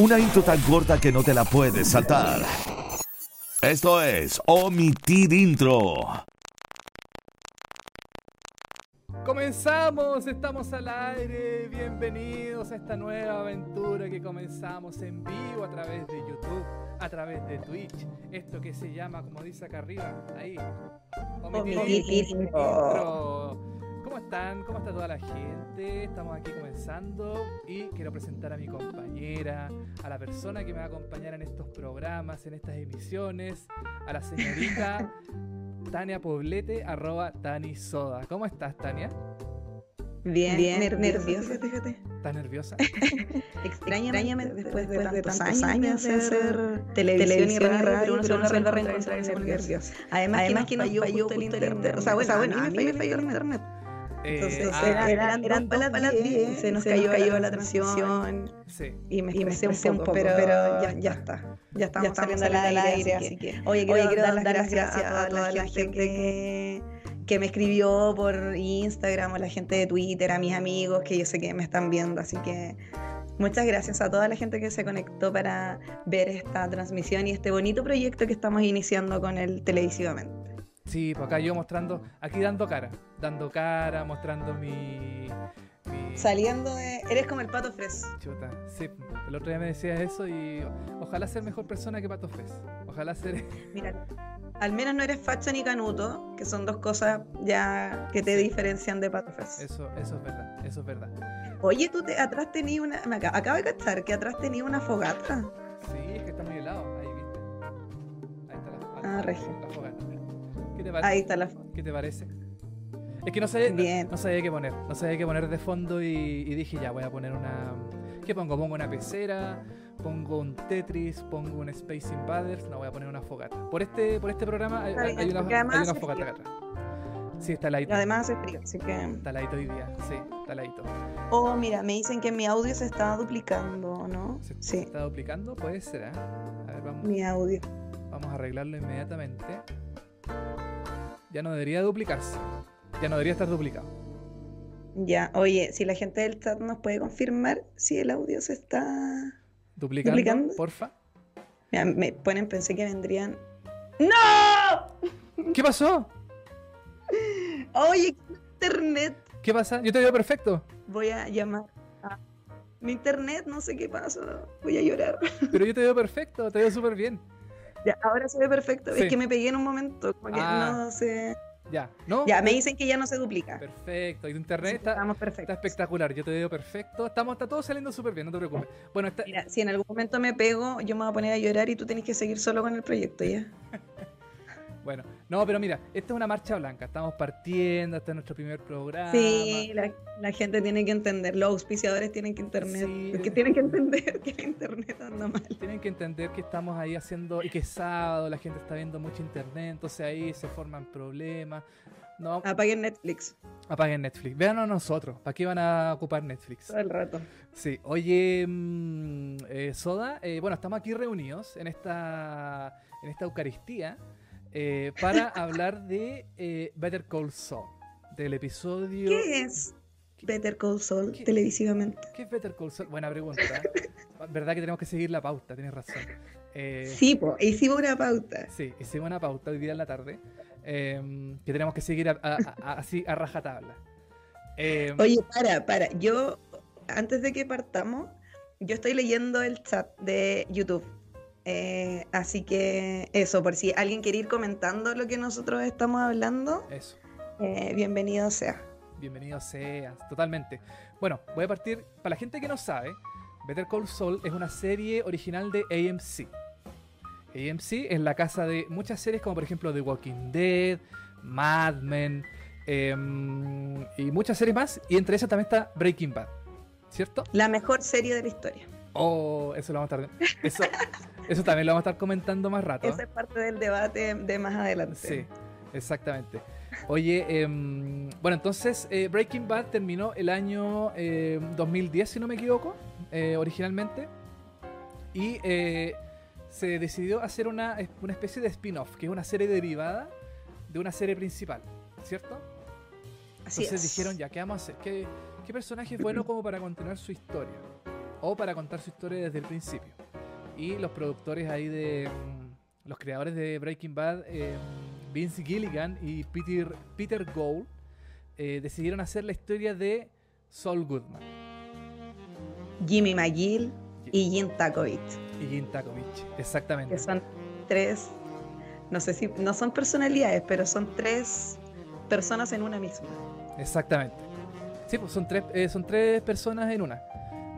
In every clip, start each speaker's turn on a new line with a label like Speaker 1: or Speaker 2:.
Speaker 1: Una intro tan corta que no te la puedes saltar. Esto es Omitir Intro.
Speaker 2: Comenzamos, estamos al aire, bienvenidos a esta nueva aventura que comenzamos en vivo a través de YouTube, a través de Twitch, esto que se llama, como dice acá arriba, ahí, Omitir Intro. ¿Cómo están? ¿Cómo está toda la gente? Estamos aquí comenzando y quiero presentar a mi compañera, a la persona que me va a acompañar en estos programas, en estas emisiones, a la señorita Tania Poblete, arroba Tani Soda. ¿Cómo estás, Tania?
Speaker 3: Bien, bien nerviosa, fíjate.
Speaker 2: ¿Estás nerviosa?
Speaker 3: Extrañamente, después, de, tantos, años, de hacer televisión, y radio, pero uno se vuelve a reencontrar nerviosa. Además, Además que nos falló, falló el internet. O sea, bueno, a mí me falló el internet. Entonces eh, ah, eran, eran, eran las 10 se nos cayó, cayó la transmisión sí. y me expresé un poco, pero, ya, ya está. Ya estamos, ya estamos saliendo al aire, así que... Oye, quiero, quiero dar las gracias a toda la gente que, que me escribió por Instagram, a la gente de Twitter, a mis amigos que yo sé que me están viendo, así que muchas gracias a toda la gente que se conectó para ver esta transmisión y este bonito proyecto que estamos iniciando con él televisivamente.
Speaker 2: Sí, pues acá yo mostrando, aquí dando cara, dando cara, mostrando mi,
Speaker 3: Saliendo de. Eres como el Pato Fres.
Speaker 2: Chuta, sí. El otro día me decías eso y ojalá ser mejor persona que Pato Fres. Ojalá ser.
Speaker 3: Mira, al menos no eres facha ni canuto, que son dos cosas ya que te diferencian de Pato Fres.
Speaker 2: Eso, eso es verdad, eso es verdad.
Speaker 3: Oye, tú te, atrás tenías una. Me acabo de cachar que atrás tenía una fogata.
Speaker 2: Sí, es que está muy helado. Ahí, viste. Ahí está
Speaker 3: la, ah, regio.
Speaker 2: la fogata.
Speaker 3: ¿Qué te parece? Ahí está la
Speaker 2: ¿Qué te parece? Es que no sabía, no, sabía qué poner. No sabía qué poner de fondo y, dije, ya, voy a poner una. ¿Qué pongo? Pongo una pecera, pongo un Tetris, pongo un Space Invaders. No, voy a poner una fogata. Por este, por este programa hay, una, fogata acá atrás. Sí, está ladito.
Speaker 3: Además hace frío, así que.
Speaker 2: Está ladito hoy día, sí, está ladito.
Speaker 3: Oh, mira, me dicen que mi audio se está duplicando, ¿no?
Speaker 2: ¿Se sí. está duplicando? Puede ser, ¿eh? A ver, vamos.
Speaker 3: Mi audio.
Speaker 2: Vamos a arreglarlo inmediatamente. Ya no debería duplicarse. Ya no debería estar duplicado.
Speaker 3: Ya, oye, si la gente del chat nos puede confirmar si el audio se está
Speaker 2: duplicando, porfa.
Speaker 3: me ponen, pensé que vendrían. ¡No!
Speaker 2: ¿Qué pasó?
Speaker 3: Oye, internet.
Speaker 2: ¿Qué pasa? Yo te veo perfecto.
Speaker 3: Voy a llamar a mi internet, no sé qué pasa. Voy a llorar.
Speaker 2: Pero yo te veo perfecto, te veo súper bien.
Speaker 3: Ya, ahora se ve perfecto. Es que me pegué en un momento, como que ah. no sé.
Speaker 2: Ya, ¿no?
Speaker 3: Ya, me dicen que ya no se duplica.
Speaker 2: Perfecto, y tu internet está, está, espectacular, yo te veo perfecto. Estamos, está todo saliendo súper bien, no te preocupes. Bueno,
Speaker 3: Mira, si en algún momento me pego, yo me voy a poner a llorar y tú tenés que seguir solo con el proyecto, ¿ya?
Speaker 2: Bueno, no, pero mira, esta es una marcha blanca. Estamos partiendo, este es nuestro primer programa.
Speaker 3: Sí, la, gente tiene que entender, los auspiciadores tienen que entender, que tienen que entender que el internet anda mal.
Speaker 2: Tienen que entender que estamos ahí haciendo, y que es sábado, la gente está viendo mucho internet, entonces ahí se forman problemas. No,
Speaker 3: Apaguen Netflix.
Speaker 2: Apaguen Netflix. Vean a nosotros. ¿Para qué van a ocupar Netflix?
Speaker 3: Todo el rato.
Speaker 2: Sí. Oye, mm, eh, Soda, eh, bueno, estamos aquí reunidos en esta, en esta Eucaristía. Eh, para hablar de eh, Better Call Saul, del episodio...
Speaker 3: ¿Qué es Better Call Saul televisivamente?
Speaker 2: ¿Qué es Better Call Saul? Buena pregunta. Verdad que tenemos que seguir la pauta, tienes razón.
Speaker 3: Eh, sí, hicimos una pauta.
Speaker 2: Sí, hicimos una pauta hoy día en la tarde, em, que tenemos que seguir así a rajatabla.
Speaker 3: Em, Oye, para, para, yo, antes de que partamos, yo estoy leyendo el chat de YouTube eh, así que eso, por si alguien quiere ir comentando lo que nosotros estamos hablando,
Speaker 2: eso.
Speaker 3: Eh, bienvenido sea.
Speaker 2: Bienvenido sea, totalmente. Bueno, voy a partir, para la gente que no sabe, Better Call Saul es una serie original de AMC. AMC es la casa de muchas series como por ejemplo The Walking Dead, Mad Men em, y muchas series más. Y entre esas también está Breaking Bad, ¿cierto?
Speaker 3: La mejor serie de la historia.
Speaker 2: Oh, eso lo vamos a estar. Eso, eso también lo vamos a estar comentando más rato.
Speaker 3: Esa es parte del debate de más adelante.
Speaker 2: Sí, exactamente. Oye, em, bueno, entonces eh, Breaking Bad terminó el año 2010, em, si no me equivoco, eh, originalmente. Y eh, se decidió hacer una, una especie de spin-off, que es una serie derivada de una serie principal, ¿cierto?
Speaker 3: Así
Speaker 2: entonces dijeron, ya, ¿qué vamos a hacer? ¿Qué, qué personaje es bueno como para continuar su historia? O para contar su historia desde el principio. Y los productores ahí de. mm, los creadores de Breaking Bad, eh, Vince Gilligan y Peter, Peter Gould, eh, decidieron hacer la historia de Saul Goodman
Speaker 3: Jimmy McGill y Jim Takovich,
Speaker 2: y Jim Takovich. Exactamente.
Speaker 3: que son tres, no sé si, no son personalidades, pero son tres personas en una misma.
Speaker 2: Exactamente. Sí, pues son tres, eh, son tres personas en una.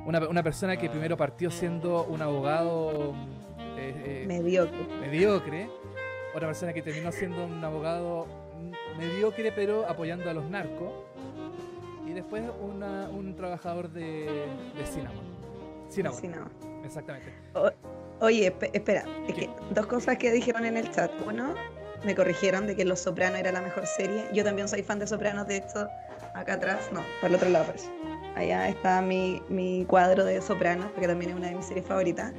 Speaker 2: Una. Una persona que primero partió siendo un abogado eh, eh,
Speaker 3: Mediocre.
Speaker 2: mediocre, otra persona que terminó siendo un abogado mediocre pero apoyando a los narcos, y después una- un trabajador de, de Cinnamon. Cinnamon,
Speaker 3: no.
Speaker 2: exactamente.
Speaker 3: Oye, espe- espera, es que dos cosas que dijeron en el chat. Uno, me corrigieron de que Los Sopranos era la mejor serie. Yo también soy fan de Sopranos, de hecho, acá atrás, no, para el otro lado parece. Allá está mi, mi cuadro de Sopranos, porque también es una de mis series favoritas.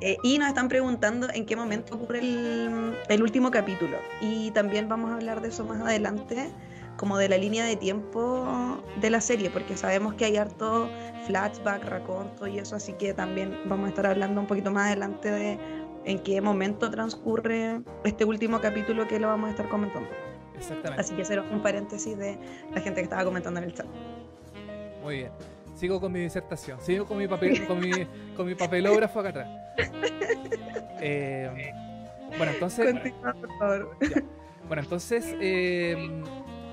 Speaker 3: Eh, y nos están preguntando en qué momento ocurre el, el último capítulo. Y también vamos a hablar de eso más adelante, como de la línea de tiempo de la serie, porque sabemos que hay harto flashback, raconto y eso, así que también vamos a estar hablando un poquito más adelante de en qué momento transcurre este último capítulo que lo vamos a estar comentando.
Speaker 2: Exactamente.
Speaker 3: Así que hacer un paréntesis de la gente que estaba comentando en el chat.
Speaker 2: Muy bien. Sigo con mi disertación. Sigo con mi papel, con mi, con mi papelógrafo acá atrás. Eh, bueno, entonces.
Speaker 3: Continúa, por favor.
Speaker 2: Bueno, entonces, eh,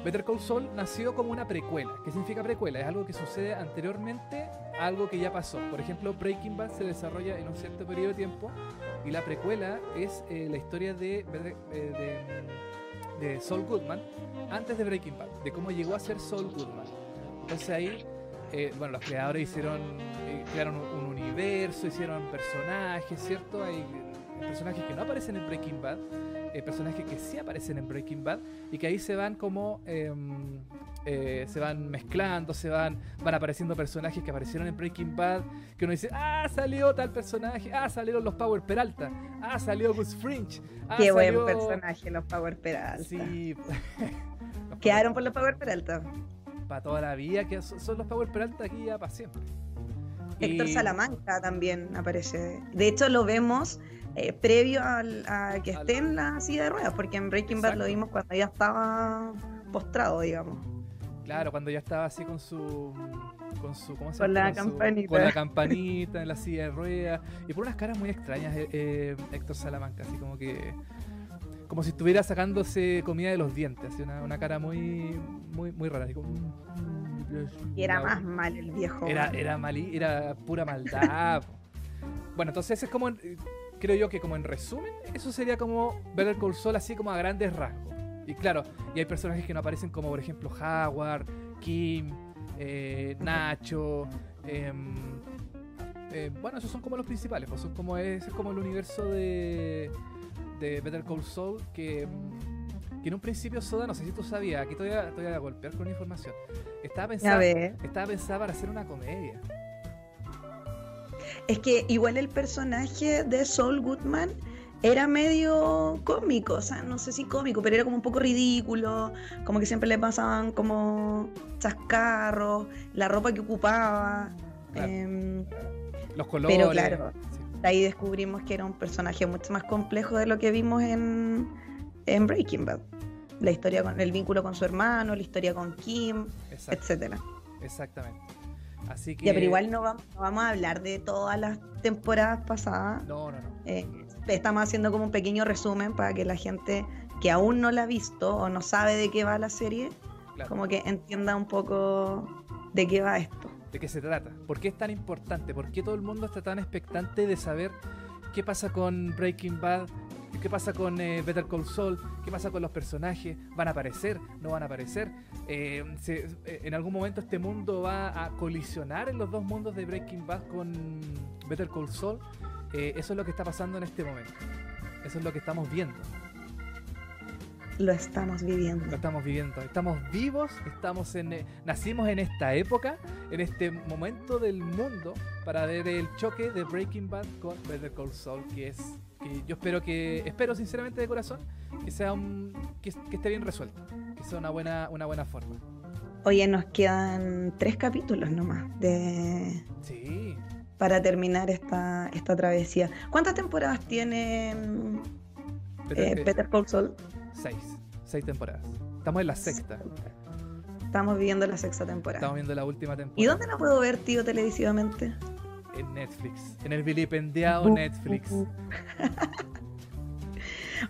Speaker 2: Better Call Saul nació como una precuela. ¿Qué significa precuela? Es algo que sucede anteriormente a algo que ya pasó. Por ejemplo, Breaking Bad se desarrolla en un cierto periodo de tiempo y la precuela es eh, la historia de, Better- eh, de, de Saul Goodman antes de Breaking Bad, de cómo llegó a ser Saul Goodman. Entonces ahí, eh, bueno, los creadores hicieron, eh, crearon un, un universo, hicieron personajes, ¿cierto? Hay eh, personajes que no aparecen en Breaking Bad eh, personajes que sí aparecen en Breaking Bad y que ahí se van como em, eh, se van mezclando, se van van apareciendo personajes que aparecieron en Breaking Bad que uno dice ah salió tal personaje, ah salieron los Power Peralta, ah salió Gus Fringe, ah,
Speaker 3: Qué buen personaje los Power Peralta.
Speaker 2: Sí.
Speaker 3: Quedaron por los Power Peralta.
Speaker 2: Para toda la vida que son, son los Power Peralta aquí ya para siempre.
Speaker 3: Héctor
Speaker 2: Y-
Speaker 3: Salamanca también aparece. De hecho, lo vemos eh, previo al- a que esté en la silla de ruedas, porque en Breaking Bad lo vimos cuando ya estaba postrado, digamos.
Speaker 2: Claro, cuando ya estaba así con su. Con su. ¿Cómo se
Speaker 3: Con
Speaker 2: llama?
Speaker 3: la
Speaker 2: su-
Speaker 3: campanita.
Speaker 2: con la campanita en la silla de ruedas. Y por unas caras muy extrañas, eh, eh, Héctor Salamanca, así como que. Como si estuviera sacándose comida de los dientes, así una, una cara muy. Muy, muy rara. así como,
Speaker 3: Y era más mal el viejo.
Speaker 2: Era, era, mali- era pura maldad. bueno, entonces es como. en- creo yo que como en resumen, eso sería como Better Call Saul así como a grandes rasgos. Y claro, y hay personajes que no aparecen como por ejemplo Howard, Kim, eh, Nacho. em, eh, bueno, esos son como los principales, pues son como ese es como el universo de, de Better Call Saul que, que en un principio Soda, no sé si tú sabías, aquí te voy a, te voy a golpear con información. Estaba
Speaker 3: A
Speaker 2: pensando,
Speaker 3: ver.
Speaker 2: estaba pensada para hacer una comedia.
Speaker 3: Es que igual el personaje de Saul Goodman era medio cómico, o sea, no sé si cómico, pero era como un poco ridículo, como que siempre le pasaban como chascarros, la ropa que ocupaba.
Speaker 2: Claro.
Speaker 3: em,
Speaker 2: Los colores.
Speaker 3: Pero claro.
Speaker 2: sí.
Speaker 3: Ahí descubrimos que era un personaje mucho más complejo de lo que vimos en, en Breaking Bad. La historia con el vínculo con su hermano, la historia con Kim,
Speaker 2: Exacto,
Speaker 3: etcétera.
Speaker 2: exactamente. Así que.
Speaker 3: Ya, pero igual no vamos, no vamos a hablar de todas las temporadas pasadas.
Speaker 2: No, no, no.
Speaker 3: Eh, estamos haciendo como un pequeño resumen para que la gente que aún no la ha visto o no sabe de qué va la serie,
Speaker 2: Claro.
Speaker 3: como que entienda un poco de qué va esto.
Speaker 2: ¿De qué se trata? ¿Por qué es tan importante? ¿Por qué todo el mundo está tan expectante de saber qué pasa con Breaking Bad? ¿Qué pasa con eh, Better Call Saul? ¿Qué pasa con los personajes? ¿Van a aparecer? ¿No van a aparecer? Eh, se- eh, ¿En algún momento este mundo va a colisionar en los dos mundos de Breaking Bad con Better Call Saul? Eh, eso es lo que está pasando en este momento. Eso es lo que estamos viendo.
Speaker 3: Lo estamos
Speaker 2: Lo
Speaker 3: viviendo.
Speaker 2: estamos viviendo. Estamos vivos, estamos en, eh, nacimos en esta época, en este momento del mundo, para ver el choque de Breaking Bad con Better Call Saul, que es que yo espero que, espero sinceramente de corazón, que sea un, que, que esté bien resuelto, que sea una buena, una buena forma.
Speaker 3: Oye, nos quedan tres capítulos nomás de,
Speaker 2: Sí,
Speaker 3: para terminar esta, esta travesía. ¿Cuántas temporadas tiene Peter, eh, Peter Call Saul?
Speaker 2: Seis, seis temporadas. Estamos en la sexta.
Speaker 3: Estamos viviendo la sexta temporada.
Speaker 2: Estamos viendo la última temporada.
Speaker 3: ¿Y dónde la puedo ver, tío, televisivamente?
Speaker 2: En Netflix. En el vilipendiado Netflix.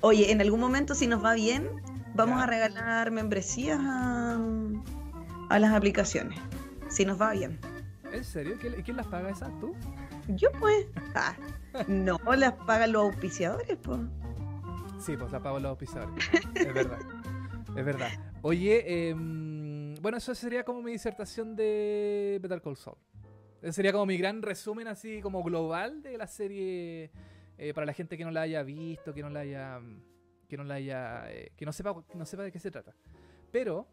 Speaker 3: Oye, en algún momento, si nos va bien, vamos a regalar membresías a, a, las aplicaciones. Si nos va bien.
Speaker 2: ¿En serio? ¿Quién, las paga esas? ¿Tú?
Speaker 3: Yo, pues. Ah, no, las pagan los auspiciadores, pues.
Speaker 2: Sí, pues las pagan los auspiciadores. es verdad. Es verdad. Oye, em, bueno, eso sería como mi disertación de Better Call Saul. Ese sería como mi gran resumen así como global de la serie eh, para la gente que no la haya visto, que no la haya que no la haya eh, que no sepa no sepa de qué se trata. Pero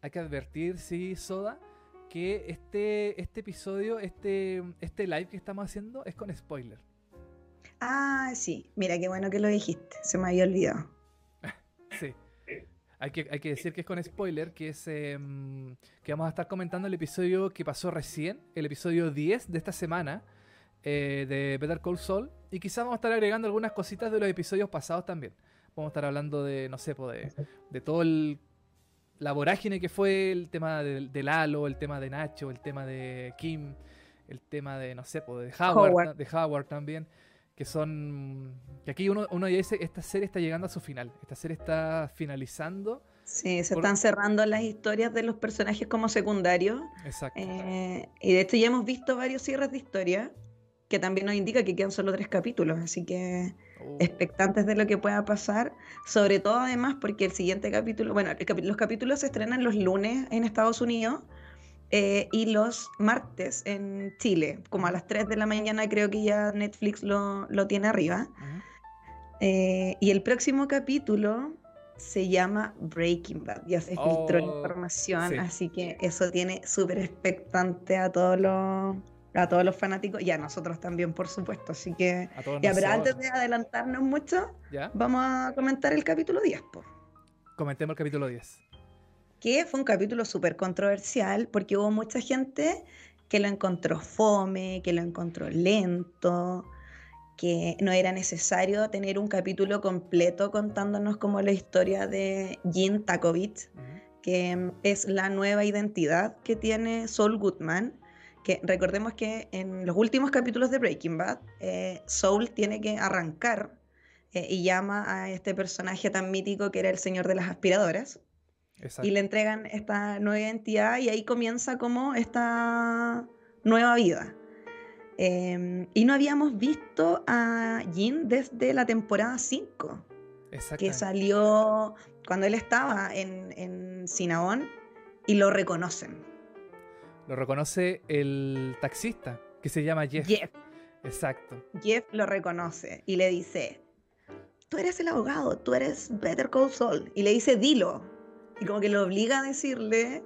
Speaker 2: hay que advertir, sí, Soda, que este este episodio, este este live que estamos haciendo es con spoiler.
Speaker 3: Ah, sí. Mira qué bueno que lo dijiste. Se me había olvidado.
Speaker 2: sí. Hay que, hay que decir que es con spoiler, que es em, que vamos a estar comentando el episodio que pasó recién, el episodio 10 de esta semana eh, de Better Call Saul. Y quizás vamos a estar agregando algunas cositas de los episodios pasados también. Vamos a estar hablando de, no sé, de, de todo el la vorágine que fue el tema de, de, Lalo, el tema de Nacho, el tema de Kim, el tema de, no sé, de Howard, de Howard también que son. que aquí uno, uno ya dice: esta serie está llegando a su final. Esta serie está finalizando.
Speaker 3: Sí, se están cerrando las historias de los personajes como secundarios. Exacto. Eh, y de hecho ya hemos visto varios cierres de historia, que también nos indica que quedan solo tres capítulos, así que oh. expectantes de lo que pueda pasar, sobre todo además porque el siguiente capítulo, bueno, los capítulos se estrenan los lunes en Estados Unidos, eh, y los martes en Chile, como a las 3 de la mañana creo que ya Netflix lo, lo tiene arriba. Eh, y el próximo capítulo se llama Breaking Bad, ya se filtró la oh, información, así que eso tiene súper expectante a todos los a todos los fanáticos y a nosotros también, por supuesto. Así que, ya, pero antes de adelantarnos mucho, vamos a comentar el capítulo 10.
Speaker 2: Comentemos el capítulo 10
Speaker 3: que fue un capítulo súper controversial porque hubo mucha gente que lo encontró fome, que lo encontró lento, que no era necesario tener un capítulo completo contándonos como la historia de Jim Takovich, que es la nueva identidad que tiene Saul Goodman, que recordemos que en los últimos capítulos de Breaking Bad, eh, Saul tiene que arrancar eh, y llama a este personaje tan mítico que era el señor de las aspiradoras, y le entregan esta nueva identidad y ahí comienza como esta nueva vida. Em, y no habíamos visto a Jin desde la temporada 5, que salió cuando él estaba en, en Sinaón y lo reconocen.
Speaker 2: Lo reconoce el taxista, que se llama Jeff.
Speaker 3: Jeff.
Speaker 2: Exacto.
Speaker 3: Jeff lo reconoce y le dice, tú eres el abogado, tú eres Better Call Saul. Y le dice, dilo, y como que lo obliga a decirle.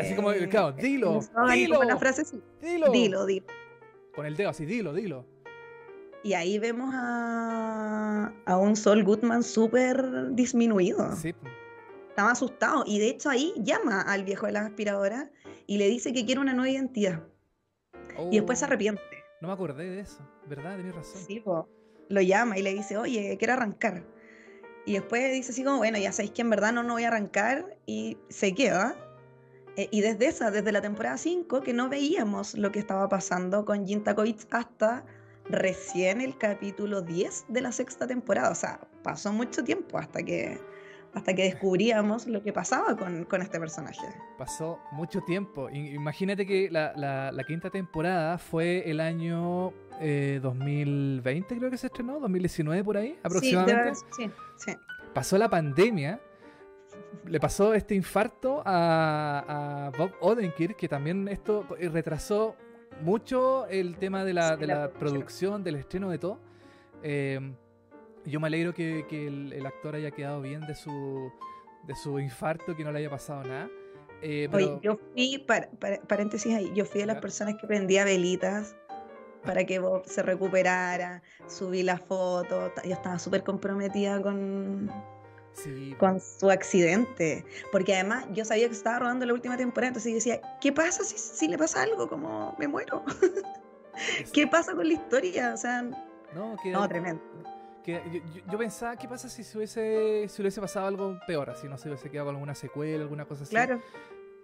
Speaker 2: Así como, eh, claro, dilo. dilo.
Speaker 3: la frase así. Dilo. Dilo, dilo.
Speaker 2: Con el dedo así, dilo, dilo.
Speaker 3: Y ahí vemos a, a un Sol Goodman súper disminuido. Sí. Estaba asustado. Y de hecho ahí llama al viejo de la aspiradora y le dice que quiere una nueva identidad. y después se oh. arrepiente.
Speaker 2: No me acordé de eso, ¿verdad? Tienes razón.
Speaker 3: Sí, lo llama y le dice, oye, quiero arrancar. Y después dice así como, bueno, ya sabéis que en verdad no, no voy a arrancar y se queda. Eh, y desde esa, desde la temporada 5, que no veíamos lo que estaba pasando con Jin hasta recién el capítulo 10 de la sexta temporada. O sea, pasó mucho tiempo hasta que, hasta que descubríamos lo que pasaba con, con este personaje.
Speaker 2: Pasó mucho tiempo. Imagínate que la, la, la quinta temporada fue el año 2020 eh, creo que se estrenó, 2019 por ahí aproximadamente. Sí, sí, Pasó la pandemia, le pasó este infarto a, Bob Odenkirk, que también esto retrasó mucho el tema de la, de la, producción, del estreno de todo. Eh, yo me alegro que, el, actor haya quedado bien de su, de su infarto, que no le haya pasado nada.
Speaker 3: Eh, Oye, yo fui, paréntesis ahí, yo fui de las personas que prendía velitas para que Bob se recuperara, subí la foto, yo estaba súper comprometida con, con su accidente, porque además yo sabía que se estaba rodando la última temporada, entonces yo decía, ¿qué pasa si, si le pasa algo? Como me muero. ¿Qué pasa con la historia? O sea,
Speaker 2: no, que,
Speaker 3: no tremendo.
Speaker 2: Que yo, pensaba, ¿qué pasa si se hubiese, si hubiese pasado algo peor? Si no se hubiese quedado alguna secuela, alguna cosa así.
Speaker 3: Claro.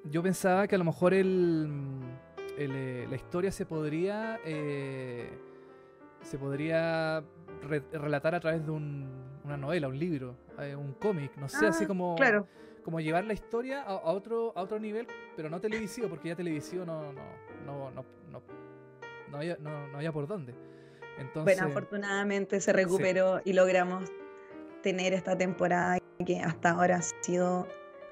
Speaker 2: Yo pensaba que a lo mejor el, eh, la historia se podría eh, se podría relatar a través de una novela, un libro, eh, un cómic, no sé, así ah, como
Speaker 3: claro
Speaker 2: como llevar la historia a, otro, a otro nivel, pero no televisivo, porque ya televisivo no, no, no, no, no, no, había, no, no había por dónde. Entonces,
Speaker 3: bueno, afortunadamente se recuperó y logramos tener esta temporada que hasta ahora ha sido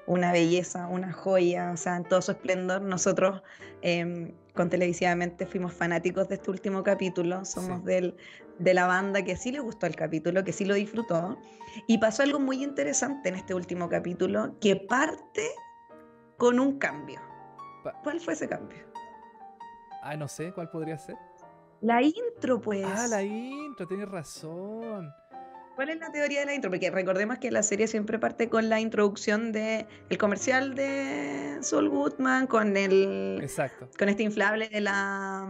Speaker 3: una belleza, una joya, o sea, en todo su esplendor. Nosotros eh, con televisivamente fuimos fanáticos de este último capítulo, somos del, de la banda que sí le gustó el capítulo, que sí lo disfrutó. Y pasó algo muy interesante en este último capítulo, que parte con un cambio. ¿Cuál fue ese cambio?
Speaker 2: Ah, no sé, ¿cuál podría ser?
Speaker 3: La intro, pues.
Speaker 2: Ah, la intro, tienes razón.
Speaker 3: ¿Cuál es la teoría de la intro? Porque recordemos que la serie siempre parte con la introducción de el comercial de Saul Goodman, con el.
Speaker 2: Exacto.
Speaker 3: Con este inflable de la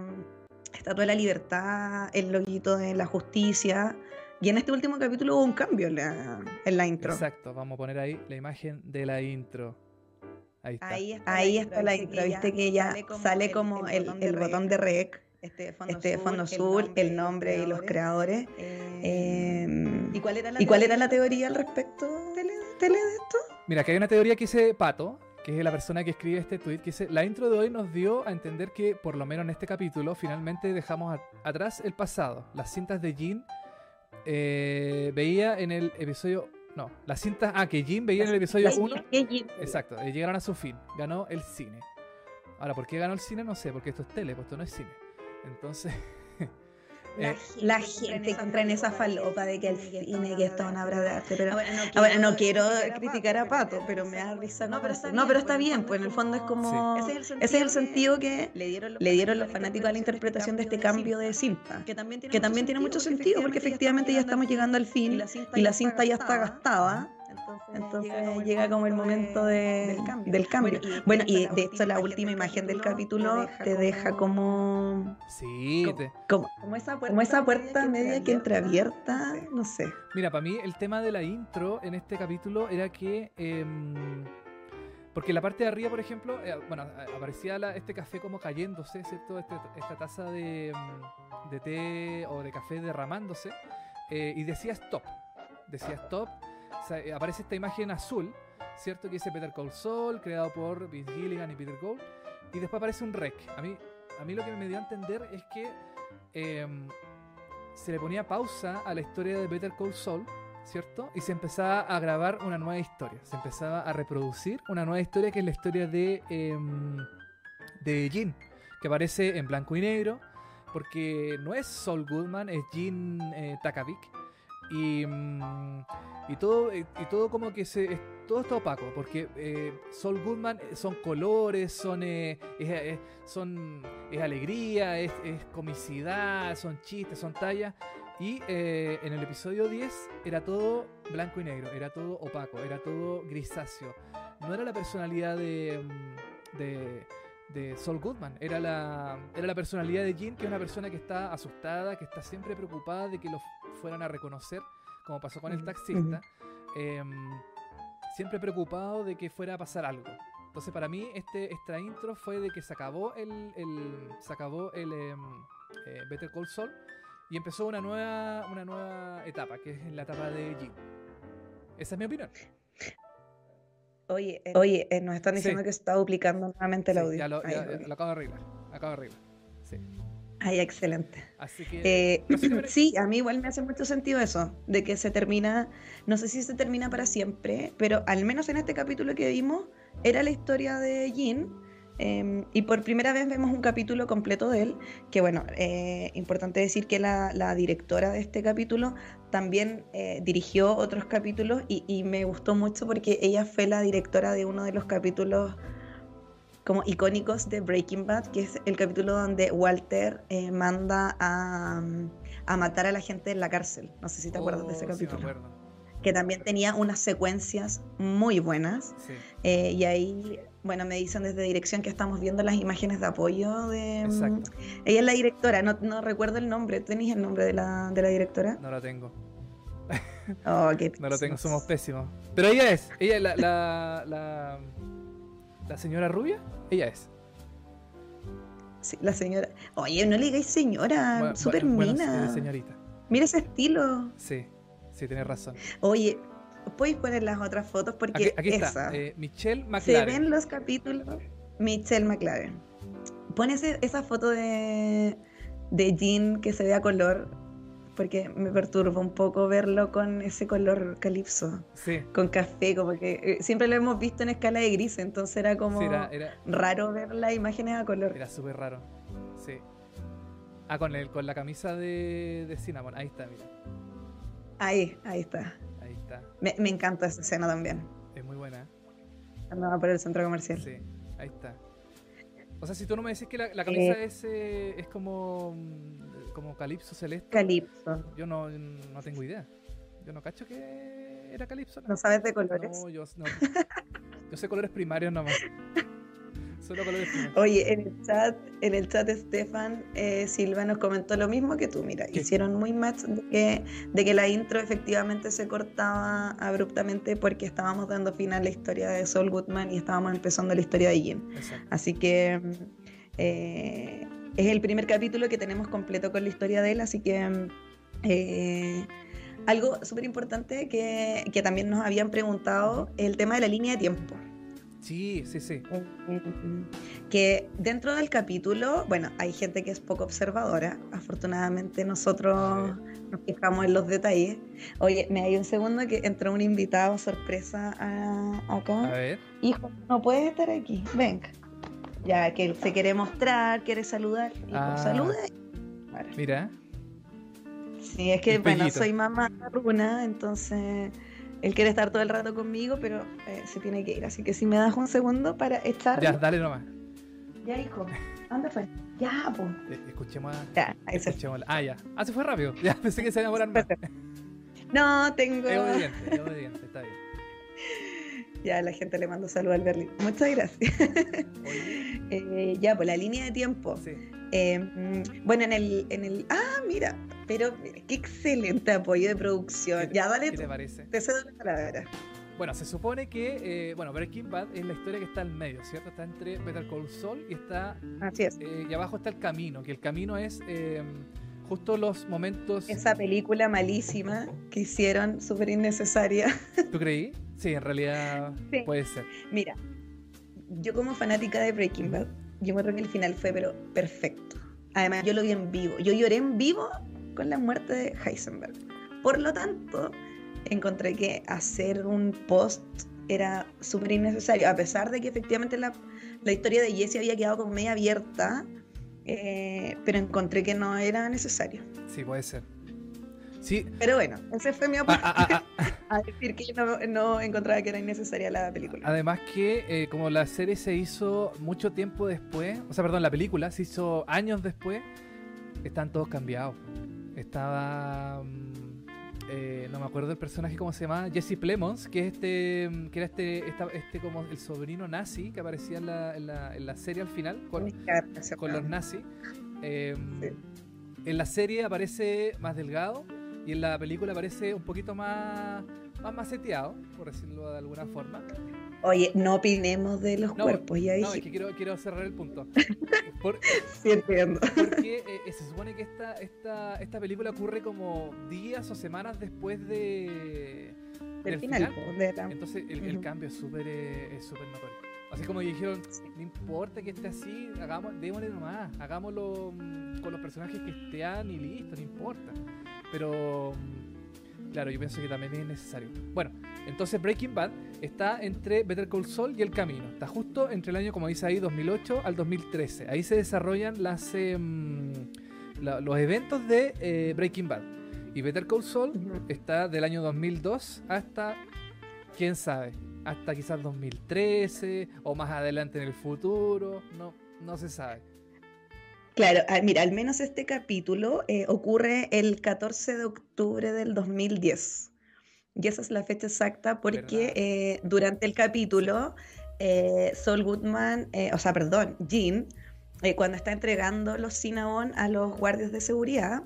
Speaker 3: Estatua de la Libertad, el loguito de la justicia. Y en este último capítulo hubo un cambio en la, intro.
Speaker 2: Exacto, vamos a poner ahí la imagen de la intro.
Speaker 3: Ahí está. Ahí está, la, intro, viste que ya sale como, el, botón, de rec, este fondo, este fondo azul, el nombre y los creadores. Eh, ¿Y cuál era la, ¿y cuál era la teoría al respecto de, de esto?
Speaker 2: Mira, que hay una teoría que dice Pato, que es la persona que escribe este tweet, que dice, la intro de hoy nos dio a entender que, por lo menos en este capítulo, finalmente dejamos atrás el pasado. Las cintas de Jean eh, veía en el episodio... No, las cintas... Ah, que Jean veía en el episodio 1. Exacto, llegaron a su fin. Ganó el cine. Ahora, ¿por qué ganó el cine? No sé, porque esto es tele, pues esto no es cine. Entonces...
Speaker 3: Eh, la, gente entra en esa falopa de que el cine, que esto una obra de arte. Pero, ahora, no quiero, criticar a Pato, pero me da risa. No, pero está, no, pero está bien, pues en el fondo es como. Ese, es el sentido que le dieron los, fanáticos a la interpretación de este cambio de cinta. Que también tiene, mucho sentido, porque efectivamente ya estamos llegando al fin y la cinta ya está gastada. Entonces, llega, como el momento del cambio. Bueno, y, de hecho la última imagen del capítulo te deja como...
Speaker 2: Sí,
Speaker 3: como, como, esa puerta, media que entreabierta, no sé.
Speaker 2: Mira, para mí el tema de la intro en este capítulo era que... Em, porque la parte de arriba, por ejemplo, eh, bueno, aparecía este café como cayéndose, ¿cierto? Este, esta taza de, em, de, té o de café derramándose. Eh, y decía stop. Decía stop eh, aparece esta imagen azul, ¿cierto? Que dice Peter Cole Soul, creado por Vince Gilligan y Peter Cole. Y después aparece un rec. A mí, a mí lo que me dio a entender es que em, se le ponía pausa a la historia de Better Call Saul, ¿cierto? Y se empezaba a grabar una nueva historia. Se empezaba a reproducir una nueva historia que es la historia de, em, de Jean, que aparece en blanco y negro, porque no es Saul Goodman, es Jean eh, Takavik. Y, mm, y todo, y, todo como que se. todo está opaco, porque eh, Sol Goodman eh, son colores, son, eh, es, son es alegría, es, comicidad, son chistes, son tallas. Y en el episodio 10 era todo blanco y negro, era todo opaco, era todo grisáceo. No era la personalidad de, mm, de, de Sol Goodman, era la, era la personalidad de Jean, que es una persona que está asustada, que está siempre preocupada de que lo fueran a reconocer, como pasó con el taxista, em, siempre preocupado de que fuera a pasar algo. Entonces para mí este, esta intro fue de que se acabó el, el se acabó el em, eh, Better Call Saul y empezó una nueva, una nueva etapa, que es la etapa de Jim. Esa es mi opinión.
Speaker 3: Oye, oye eh, nos están diciendo que se está duplicando nuevamente el audio.
Speaker 2: Ya lo, acabo de arreglar. Acabo de arreglar. Sí.
Speaker 3: Ay, excelente. Eh, sí, a mí igual me hace mucho sentido eso, de que se termina, no sé si se termina para siempre, pero al menos en este capítulo que vimos, era la historia de Jean. Em, y por primera vez vemos un capítulo completo de él, que bueno, eh, importante decir que la, directora de este capítulo también eh, dirigió otros capítulos y, y me gustó mucho porque ella fue la directora de uno de los capítulos como icónicos de Breaking Bad, que es el capítulo donde Walter eh, manda a, a, matar a la gente en la cárcel. No sé si te acuerdas de ese oh, capítulo. que también tenía unas secuencias muy buenas. Eh, y ahí bueno, me dicen desde dirección que estamos viendo las imágenes de apoyo de... Mm, Exacto. Ella es la directora, no, no recuerdo el nombre. ¿Tenéis el nombre de la, de la directora?
Speaker 2: No lo tengo.
Speaker 3: Oh, qué
Speaker 2: no lo tengo, somos pésimos. Pero ella es, ella es la, la, la, la señora rubia, ella es.
Speaker 3: Sí, la señora. Oye, no le digáis señora, súper mina.
Speaker 2: señorita.
Speaker 3: Mira ese estilo.
Speaker 2: Sí, sí, tienes razón.
Speaker 3: Oye, ¿puedes poner las otras fotos? Porque
Speaker 2: aquí, está, eh, Michelle McLaren.
Speaker 3: Se ven los capítulos. Michelle McLaren. Pon esa foto de, de Jean que se ve a color porque me perturba un poco verlo con ese color calipso,
Speaker 2: sí.
Speaker 3: con café, como que eh, siempre lo hemos visto en escala de gris, entonces era como raro ver las imágenes a color.
Speaker 2: Era súper raro, sí. Ah, con, el, con la camisa de, de Cinnamon, ahí está, mira.
Speaker 3: Ahí, ahí está.
Speaker 2: Está.
Speaker 3: Me, me encanta esa escena también.
Speaker 2: Es muy buena.
Speaker 3: Andaba por el centro comercial.
Speaker 2: Sí, ahí está. O sea, si tú no me decís que la, camisa eh. es, eh, es como mm, como Calipso Celeste.
Speaker 3: Calipso.
Speaker 2: Yo no, no tengo idea. Yo no cacho que era Calipso.
Speaker 3: ¿No, sabes de colores?
Speaker 2: No, yo no. yo sé colores primarios nomás. Solo.
Speaker 3: Oye, en el chat, en el chat Stefan eh, Silva nos comentó lo mismo que tú. Mira, hicieron muy match de que, de que la intro efectivamente se cortaba abruptamente porque estábamos dando fin a la historia de Saul Goodman y estábamos empezando la historia de Jim. Así que eh, es el primer capítulo que tenemos completo con la historia de él, así que eh, algo súper importante que, que, también nos habían preguntado, el tema de la línea de tiempo.
Speaker 2: Sí, sí, sí.
Speaker 3: Que dentro del capítulo, bueno, hay gente que es poco observadora, afortunadamente nosotros nos fijamos en los detalles. Oye, me hay un segundo que entró un invitado sorpresa a, acá.
Speaker 2: A ver.
Speaker 3: Hijo, no puedes estar aquí, venga. Ya que él se quiere mostrar, quiere saludar. Pues ah, saluda.
Speaker 2: Mira.
Speaker 3: Sí, es que, bueno, soy mamá Runa, entonces él quiere estar todo el rato conmigo, pero eh, se tiene que ir. Así que si me das un segundo para estar.
Speaker 2: Ya, dale nomás.
Speaker 3: Ya, hijo. ¿Dónde fue? Ya, pues.
Speaker 2: Escuchemos a.
Speaker 3: Ya, ahí
Speaker 2: escuchemos Ah, ya. Ah, se fue rápido. Ya pensé que se iba a más.
Speaker 3: No, tengo.
Speaker 2: Es obediente, es obediente, está bien.
Speaker 3: Ya la gente le mando saludos al Berlín. Muchas gracias. Eh, ya, pues la línea de tiempo. Em, bueno, en el, en el. Ah, mira, pero qué excelente apoyo de producción. ya, dale.
Speaker 2: ¿Qué te parece?
Speaker 3: Te cedo la palabra.
Speaker 2: Bueno, se supone que, eh, bueno, Breaking Bad es la historia que está al medio, ¿cierto? Está entre Better Call Saul y está...
Speaker 3: Así es.
Speaker 2: Eh, y abajo está el camino, que el camino es em, justo los momentos...
Speaker 3: Esa película malísima que hicieron, súper innecesaria.
Speaker 2: ¿Tú creí? Sí, en realidad puede ser.
Speaker 3: Mira, yo como fanática de Breaking Bad, yo creo que el final fue pero perfecto. Además, yo lo vi en vivo. Yo lloré en vivo con la muerte de Heisenberg. Por lo tanto, encontré que hacer un post era súper innecesario. A pesar de que efectivamente la, la, historia de Jesse había quedado como media abierta, eh, pero encontré que no era necesario.
Speaker 2: Sí, puede ser. Sí.
Speaker 3: Pero bueno, ese fue mi aporte ah, ah, ah, a decir que no, no, encontraba que era innecesaria la película.
Speaker 2: Además que eh, como la serie se hizo mucho tiempo después, o sea, perdón, la película se hizo años después, están todos cambiados. Estaba... Mm, eh, no me acuerdo del personaje cómo se llama, Jesse Plemons, que es este, mm, que era este, este como el sobrino nazi que aparecía en la, en la, en la serie al final con, con los nazis. Em, en la serie aparece más delgado y en la película parece un poquito más, más maceteado, por decirlo de alguna forma.
Speaker 3: Oye, no opinemos de los cuerpos, ya dije.
Speaker 2: No, es que quiero, quiero cerrar el punto.
Speaker 3: sí, entiendo.
Speaker 2: Porque eh, eh, se supone que esta, esta, esta película ocurre como días o semanas después de...
Speaker 3: Del final.
Speaker 2: Entonces el, cambio es súper eh, súper notorio. Así como dijeron, no importa que esté así, hagamos, démosle nomás, hagámoslo mm, con los personajes que estén y listo, no importa. Pero claro, yo pienso que también es necesario. Bueno, entonces Breaking Bad está entre Better Call Saul y El Camino. Está justo entre el año, como dice ahí, 2008 al 2013. Ahí se desarrollan las, em, los eventos de eh, Breaking Bad. Y Better Call Saul está del año 2002 hasta, quién sabe, hasta quizás 2013 o más adelante en el futuro. No, no se sabe.
Speaker 3: Claro, ah, mira, al menos este capítulo eh, ocurre el 14 de octubre del 2010. Y esa es la fecha exacta porque eh, durante el capítulo eh, Saul Goodman, eh, o sea, perdón, Jean, cuando está entregando los Cinnabon a los guardias de seguridad,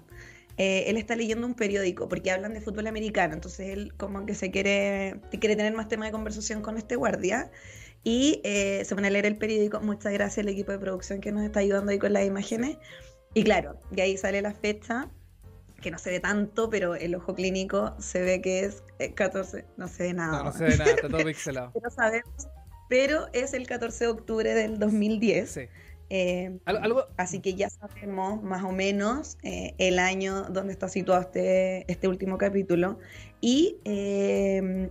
Speaker 3: él está leyendo un periódico porque hablan de fútbol americano, entonces él como que se quiere, quiere tener más tema de conversación con este guardia y se pone a leer el periódico. Muchas gracias al equipo de producción que nos está ayudando ahí con las imágenes. Y claro, de ahí sale la fecha que no se ve tanto, pero el ojo clínico se ve que es 14, eh, no se ve nada.
Speaker 2: No, no se ve nada, está todo pixelado.
Speaker 3: pero sabemos, pero es el 14 de octubre del 2010. Sí. Eh, así que ya sabemos más o menos eh, el año donde está situado este, este último capítulo. Y eh,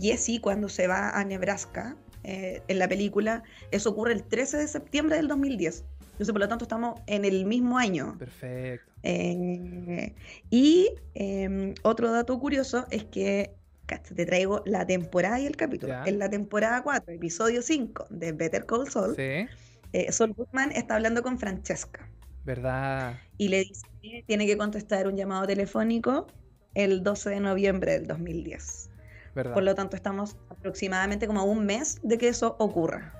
Speaker 3: Jesse, cuando se va a Nebraska en la película, eso ocurre el 13 de septiembre del 2010. Entonces, por lo tanto, estamos en el mismo año.
Speaker 2: Perfecto.
Speaker 3: Eh, y em, otro dato curioso es que te traigo la temporada y el capítulo. En la temporada 4, episodio 5 de Better Call Saul, sí. eh, Saul Goodman está hablando con Francesca.
Speaker 2: ¿Verdad?
Speaker 3: Y le dice que tiene que contestar un llamado telefónico el 12 de noviembre del 2010. ¿Verdad? Por lo tanto, estamos aproximadamente como a un mes de que eso ocurra.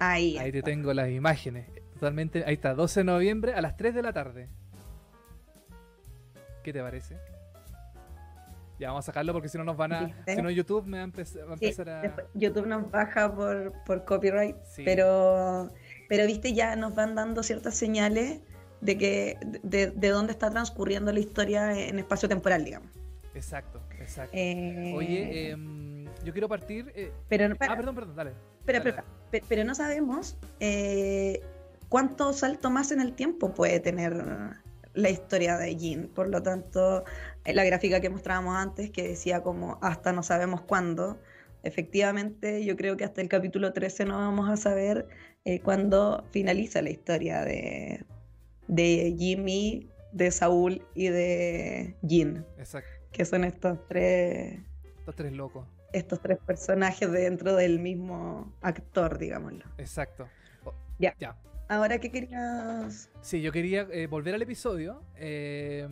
Speaker 2: Ahí, ahí te tengo las imágenes. Totalmente, ahí está, 12 de noviembre a las 3 de la tarde. ¿Qué te parece? Ya vamos a sacarlo porque si no nos van a. Si no, YouTube me va a, empezar a.
Speaker 3: YouTube nos baja por, por copyright. Pero, pero viste, ya nos van dando ciertas señales de que de, de dónde está transcurriendo la historia en espacio temporal, digamos.
Speaker 2: Exacto, exacto. Eh, Oye, em, yo quiero partir. Eh,
Speaker 3: pero,
Speaker 2: ah, perdón, perdón, dale.
Speaker 3: Pero, pero, no sabemos eh, cuánto salto más en el tiempo puede tener la historia de Jean. Por lo tanto, la gráfica que mostrábamos antes, que decía como hasta no sabemos cuándo, efectivamente yo creo que hasta el capítulo 13 no vamos a saber eh, cuándo finaliza la historia de, de Jimmy, de Saúl y de Jean.
Speaker 2: Exacto.
Speaker 3: Que son estos tres...
Speaker 2: Estos tres locos.
Speaker 3: Estos tres personajes dentro del mismo actor, digámoslo.
Speaker 2: Exacto.
Speaker 3: ya. Ya. Ahora, ¿qué querías...?
Speaker 2: Sí, yo quería eh, volver al episodio, eh,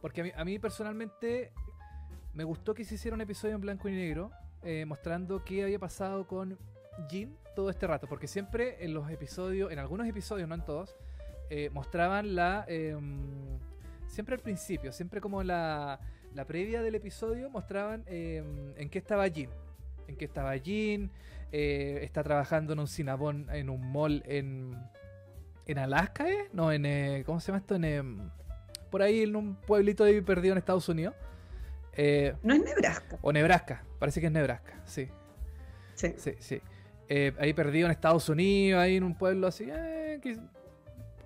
Speaker 2: porque a mí, personalmente me gustó que se hiciera un episodio en blanco y negro, eh, mostrando qué había pasado con Jin todo este rato, porque siempre en los episodios, en algunos episodios, no en todos, mostraban la... Em, siempre al principio, siempre como la, la previa del episodio, mostraban em, en qué estaba Jin. En qué estaba Jin, eh, está trabajando en un Cinnabon en un mall en, en Alaska, ¿eh? No, en. Eh, ¿Cómo se llama esto? En, por ahí en un pueblito ahí perdido en Estados Unidos.
Speaker 3: Eh, no es Nebraska.
Speaker 2: O Nebraska, parece que es Nebraska, sí. Sí. Sí, sí. ahí perdido en Estados Unidos, ahí en un pueblo así,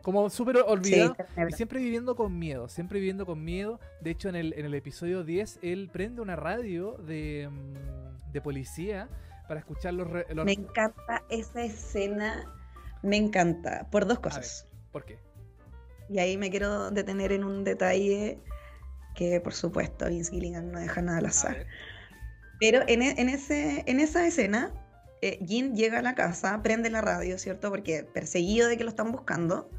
Speaker 2: como súper olvidado. y siempre viviendo con miedo, siempre viviendo con miedo. De hecho, en el, en el episodio 10, él prende una radio de, em, de policía para escuchar los,
Speaker 3: Me encanta esa escena, me encanta, por dos cosas.
Speaker 2: ¿Por qué?
Speaker 3: Y ahí me quiero detener en un detalle que, por supuesto, Vince Gilligan no deja nada al azar. Pero en, e, en, ese, en esa escena, eh, Jin llega a la casa, prende la radio, ¿cierto? Porque perseguido de que lo están buscando,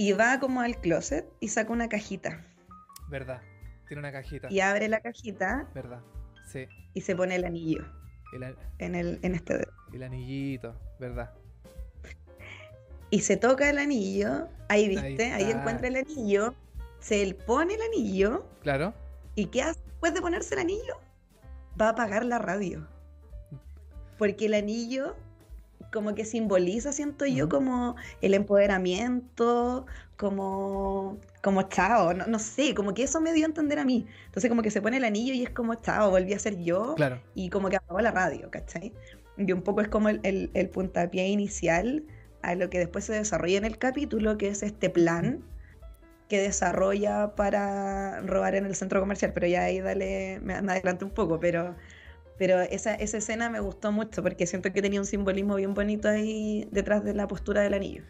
Speaker 3: y va como al closet y saca una cajita.
Speaker 2: ¿Verdad? Tiene una cajita.
Speaker 3: Y abre la cajita.
Speaker 2: ¿Verdad? Sí.
Speaker 3: Y se pone el anillo en, el, en este dedo.
Speaker 2: El anillito, ¿verdad?
Speaker 3: Y se toca el anillo, ahí viste, ahí, encuentra el anillo, se pone el anillo.
Speaker 2: Claro.
Speaker 3: ¿Y qué hace después de ponerse el anillo? Va a apagar la radio. Porque el anillo como que simboliza, siento yo, como el empoderamiento, como, como chao, no, no, sé, como que eso me dio a entender a mí. Entonces como que se pone el anillo y es como chao, volví a ser yo
Speaker 2: claro.
Speaker 3: y como que apagó la radio, ¿cachai? Y un poco es como el, el, el, puntapié inicial a lo que después se desarrolla en el capítulo, que es este plan que desarrolla para robar en el centro comercial, pero ya ahí dale, me, me adelanto un poco, pero pero esa, esa escena me gustó mucho porque siento que tenía un simbolismo bien bonito ahí detrás de la postura del anillo.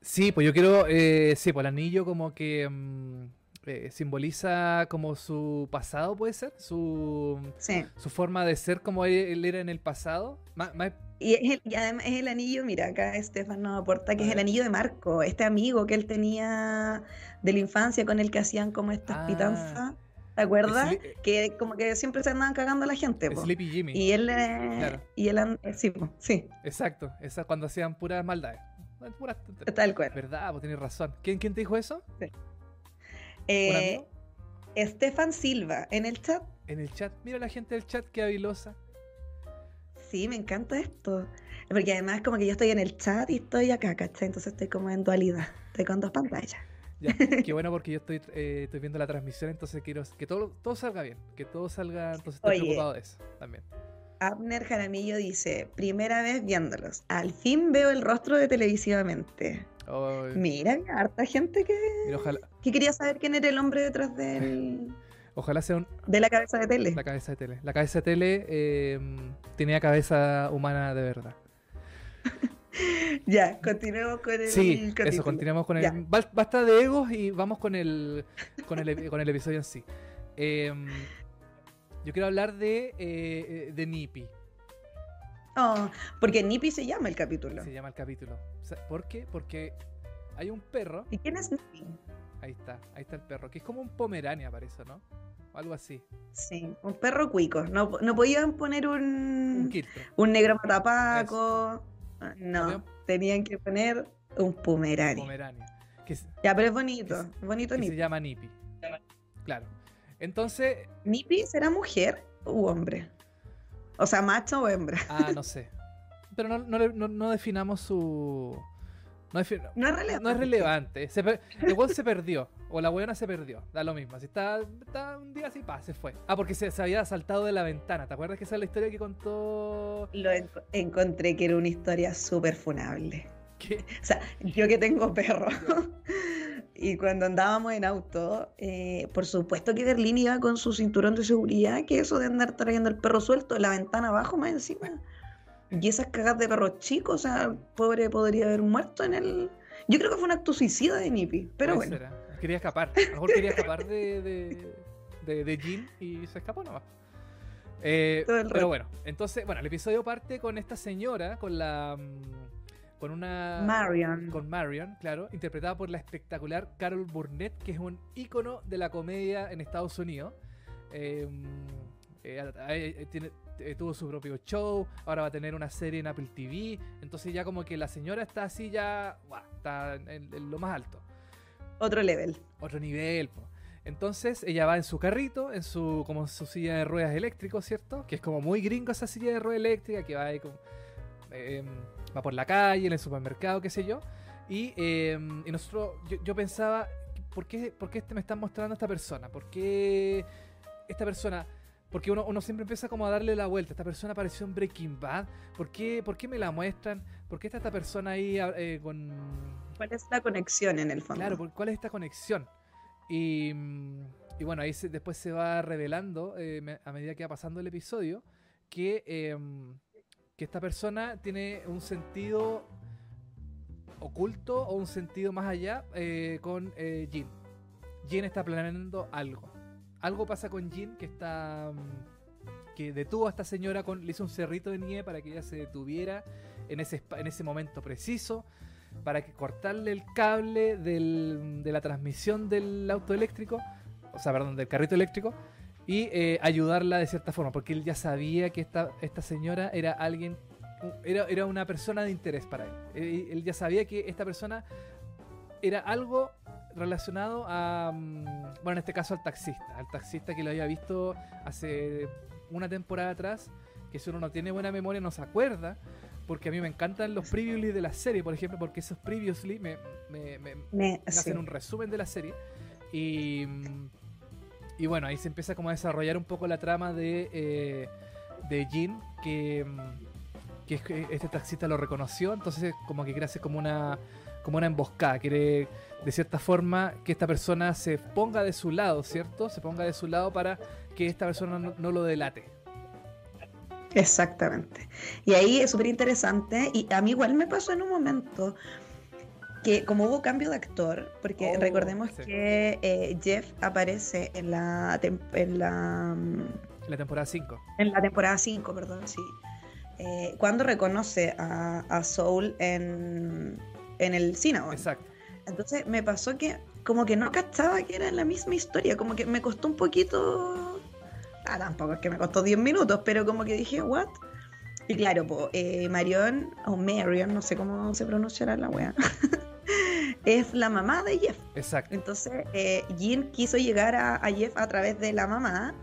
Speaker 2: Sí, pues yo quiero, eh, sí, pues el anillo como que mm, eh, simboliza como su pasado, puede ser, su, su forma de ser como él, era en el pasado.
Speaker 3: Y, es el, además es el anillo, mira, acá Estefan nos aporta que es el anillo de Marco, este amigo que él tenía de la infancia con el que hacían como estas ah. pitanzas. ¿Te acuerdas? que como que siempre se andaban cagando a la gente. Po.
Speaker 2: Sleepy Jimmy.
Speaker 3: Y él, eh, y él eh, sí, sí.
Speaker 2: Exacto, esa cuando hacían puras maldades.
Speaker 3: Puras Tal cual.
Speaker 2: ¿Verdad? Vos tenés razón. ¿Quién, ¿Quién te dijo eso? Sí.
Speaker 3: Eh, Estefan Silva, en el chat.
Speaker 2: En el chat. Mira la gente del chat, qué habilosa.
Speaker 3: Sí, me encanta esto. Porque además como que yo estoy en el chat y estoy acá, ¿cachai? Entonces estoy como en dualidad. Estoy con dos pantallas.
Speaker 2: Ya, qué bueno porque yo estoy, eh, estoy viendo la transmisión, entonces quiero que todo, todo salga bien, que todo salga, entonces estoy preocupado de eso también.
Speaker 3: Abner Jaramillo dice, primera vez viéndolos, al fin veo el rostro de televisivamente. Mira, harta gente que, que quería saber quién era el hombre detrás del...
Speaker 2: Ojalá sea un...
Speaker 3: De la cabeza de tele.
Speaker 2: La cabeza de tele. La cabeza de tele eh, tenía cabeza humana de verdad.
Speaker 3: ya, continuemos con el.
Speaker 2: Sí, eso, continuemos con el. Basta de egos y vamos con el, con el, con el episodio en sí. Em, yo quiero hablar de, eh, de Nippy.
Speaker 3: Oh, porque Nippy se llama el capítulo.
Speaker 2: Se llama el capítulo. ¿Por qué? Porque hay un perro.
Speaker 3: ¿Y quién es Nippy?
Speaker 2: Ahí está, ahí está el perro, que es como un pomerania, parece, ¿no? algo así.
Speaker 3: Sí, un perro cuico. No, no podían poner un, un, un negro matapaco. No, tenían que poner un Pomerania. Pomerania. ya, pero es bonito. bonito
Speaker 2: Se llama Nippy. Claro. Entonces.
Speaker 3: ¿Nippy será mujer u hombre? O sea, macho o hembra.
Speaker 2: Ah, no sé. Pero no, no, no definamos su no es, relevante. No es relevante. Se el se perdió. O la weona se perdió. Da lo mismo. Si está, está un día así, pa, se fue. Ah, porque se, había saltado de la ventana. ¿Te acuerdas que esa es la historia que contó?
Speaker 3: Lo encontré que era una historia súper funable. ¿Qué? O sea, yo que tengo perro. y cuando andábamos en auto, eh, por supuesto que Berlín iba con su cinturón de seguridad, que eso de andar trayendo el perro suelto, la ventana abajo más encima. Y esas cagas de perros chicos, o sea, pobre podría haber muerto en el. Yo creo que fue un acto suicida de Nippy, pero bueno.
Speaker 2: Quería escapar. A lo mejor quería escapar de, de, de, Jean y se escapó nomás. Eh, pero bueno, entonces, bueno, el episodio parte con esta señora, con la. Mm, con una.
Speaker 3: Marion.
Speaker 2: Con Marion, claro, interpretada por la espectacular Carol Burnett, que es un ícono de la comedia en Estados Unidos. Eh, eh, tiene, eh, tuvo su propio show, ahora va a tener una serie en Apple TV, entonces ya como que la señora está así ya, está en, lo más alto.
Speaker 3: Otro level.
Speaker 2: Otro nivel, Entonces ella va en su carrito, en su como su silla de ruedas eléctrico, ¿cierto? Que es como muy gringo esa silla de ruedas eléctrica que va ahí como, em, va por la calle, en el supermercado, qué sé yo. Y, y nosotros, yo, pensaba, ¿por qué, ¿por qué me están mostrando a esta persona? ¿Por qué esta persona porque uno, uno, siempre empieza como a darle la vuelta. Esta persona apareció en Breaking Bad. ¿Por qué, por qué me la muestran? ¿Por qué está esta persona ahí eh, con...
Speaker 3: ¿Cuál es la conexión en el fondo?
Speaker 2: Claro, ¿cuál es esta conexión? Y, y bueno, ahí después se va revelando, eh, a medida que va pasando el episodio, que, em, que esta persona tiene un sentido oculto o un sentido más allá eh, con Jean. Jean está planeando algo algo pasa con Jin que está mm, que detuvo a esta señora con le hizo un cerrito de nieve para que ella se detuviera en ese en ese momento preciso para que cortarle el cable de la transmisión del auto eléctrico o sea perdón del carrito eléctrico y eh, ayudarla de cierta forma porque él ya sabía que esta, esta señora era alguien era, era una persona de interés para él él ya sabía que esta persona era algo relacionado a, mm, bueno, en este caso al taxista, al taxista que lo había visto hace una temporada atrás, que si uno no tiene buena memoria no se acuerda, porque a mí me encantan los previously de la serie, por ejemplo, porque esos previously me, me, hacen un resumen de la serie. Y, y bueno, ahí se empieza como a desarrollar un poco la trama de, eh, de Jean, que, mm, que este taxista lo reconoció, entonces como que quiere hacer como una, como una emboscada, quiere de cierta forma que esta persona se ponga de su lado, ¿cierto? Se ponga de su lado para que esta persona no, lo delate.
Speaker 3: Exactamente. Y ahí es súper interesante y a mí igual me pasó en un momento que como hubo cambio de actor, porque oh, recordemos que eh, Jeff aparece en la, en la,
Speaker 2: la temporada 5.
Speaker 3: En la temporada 5, perdón, sí. Eh, cuando reconoce a, a Soul en, en el cine.
Speaker 2: Exacto.
Speaker 3: Entonces me pasó que como que no cachaba que era la misma historia, como que me costó un poquito, ah, tampoco es que me costó 10 minutos, pero como que dije, ¿what? Y claro, pues, Marion, o Marion, no sé cómo se pronunciará la wea, es la mamá de Jeff.
Speaker 2: Exacto.
Speaker 3: Entonces, eh, Jean quiso llegar a, Jeff a través de la mamá.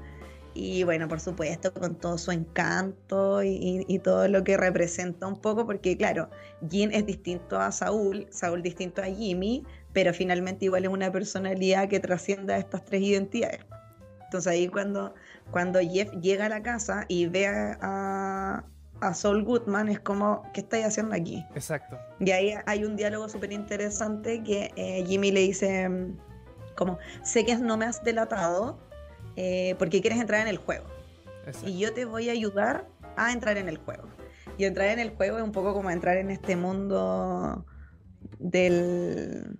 Speaker 3: Y bueno, por supuesto, con todo su encanto y, todo lo que representa un poco, porque claro, Jean es distinto a Saúl, Saúl distinto a Jimmy, pero finalmente igual es una personalidad que trasciende a estas tres identidades. Entonces ahí cuando, cuando Jeff llega a la casa y ve a, a Saul Goodman es como, ¿qué estáis haciendo aquí?
Speaker 2: Exacto.
Speaker 3: Y ahí hay un diálogo súper interesante que eh, Jimmy le dice, como, sé que no me has delatado eh, porque quieres entrar en el juego. Y yo te voy a ayudar a entrar en el juego. Y entrar en el juego es un poco como entrar en este mundo del,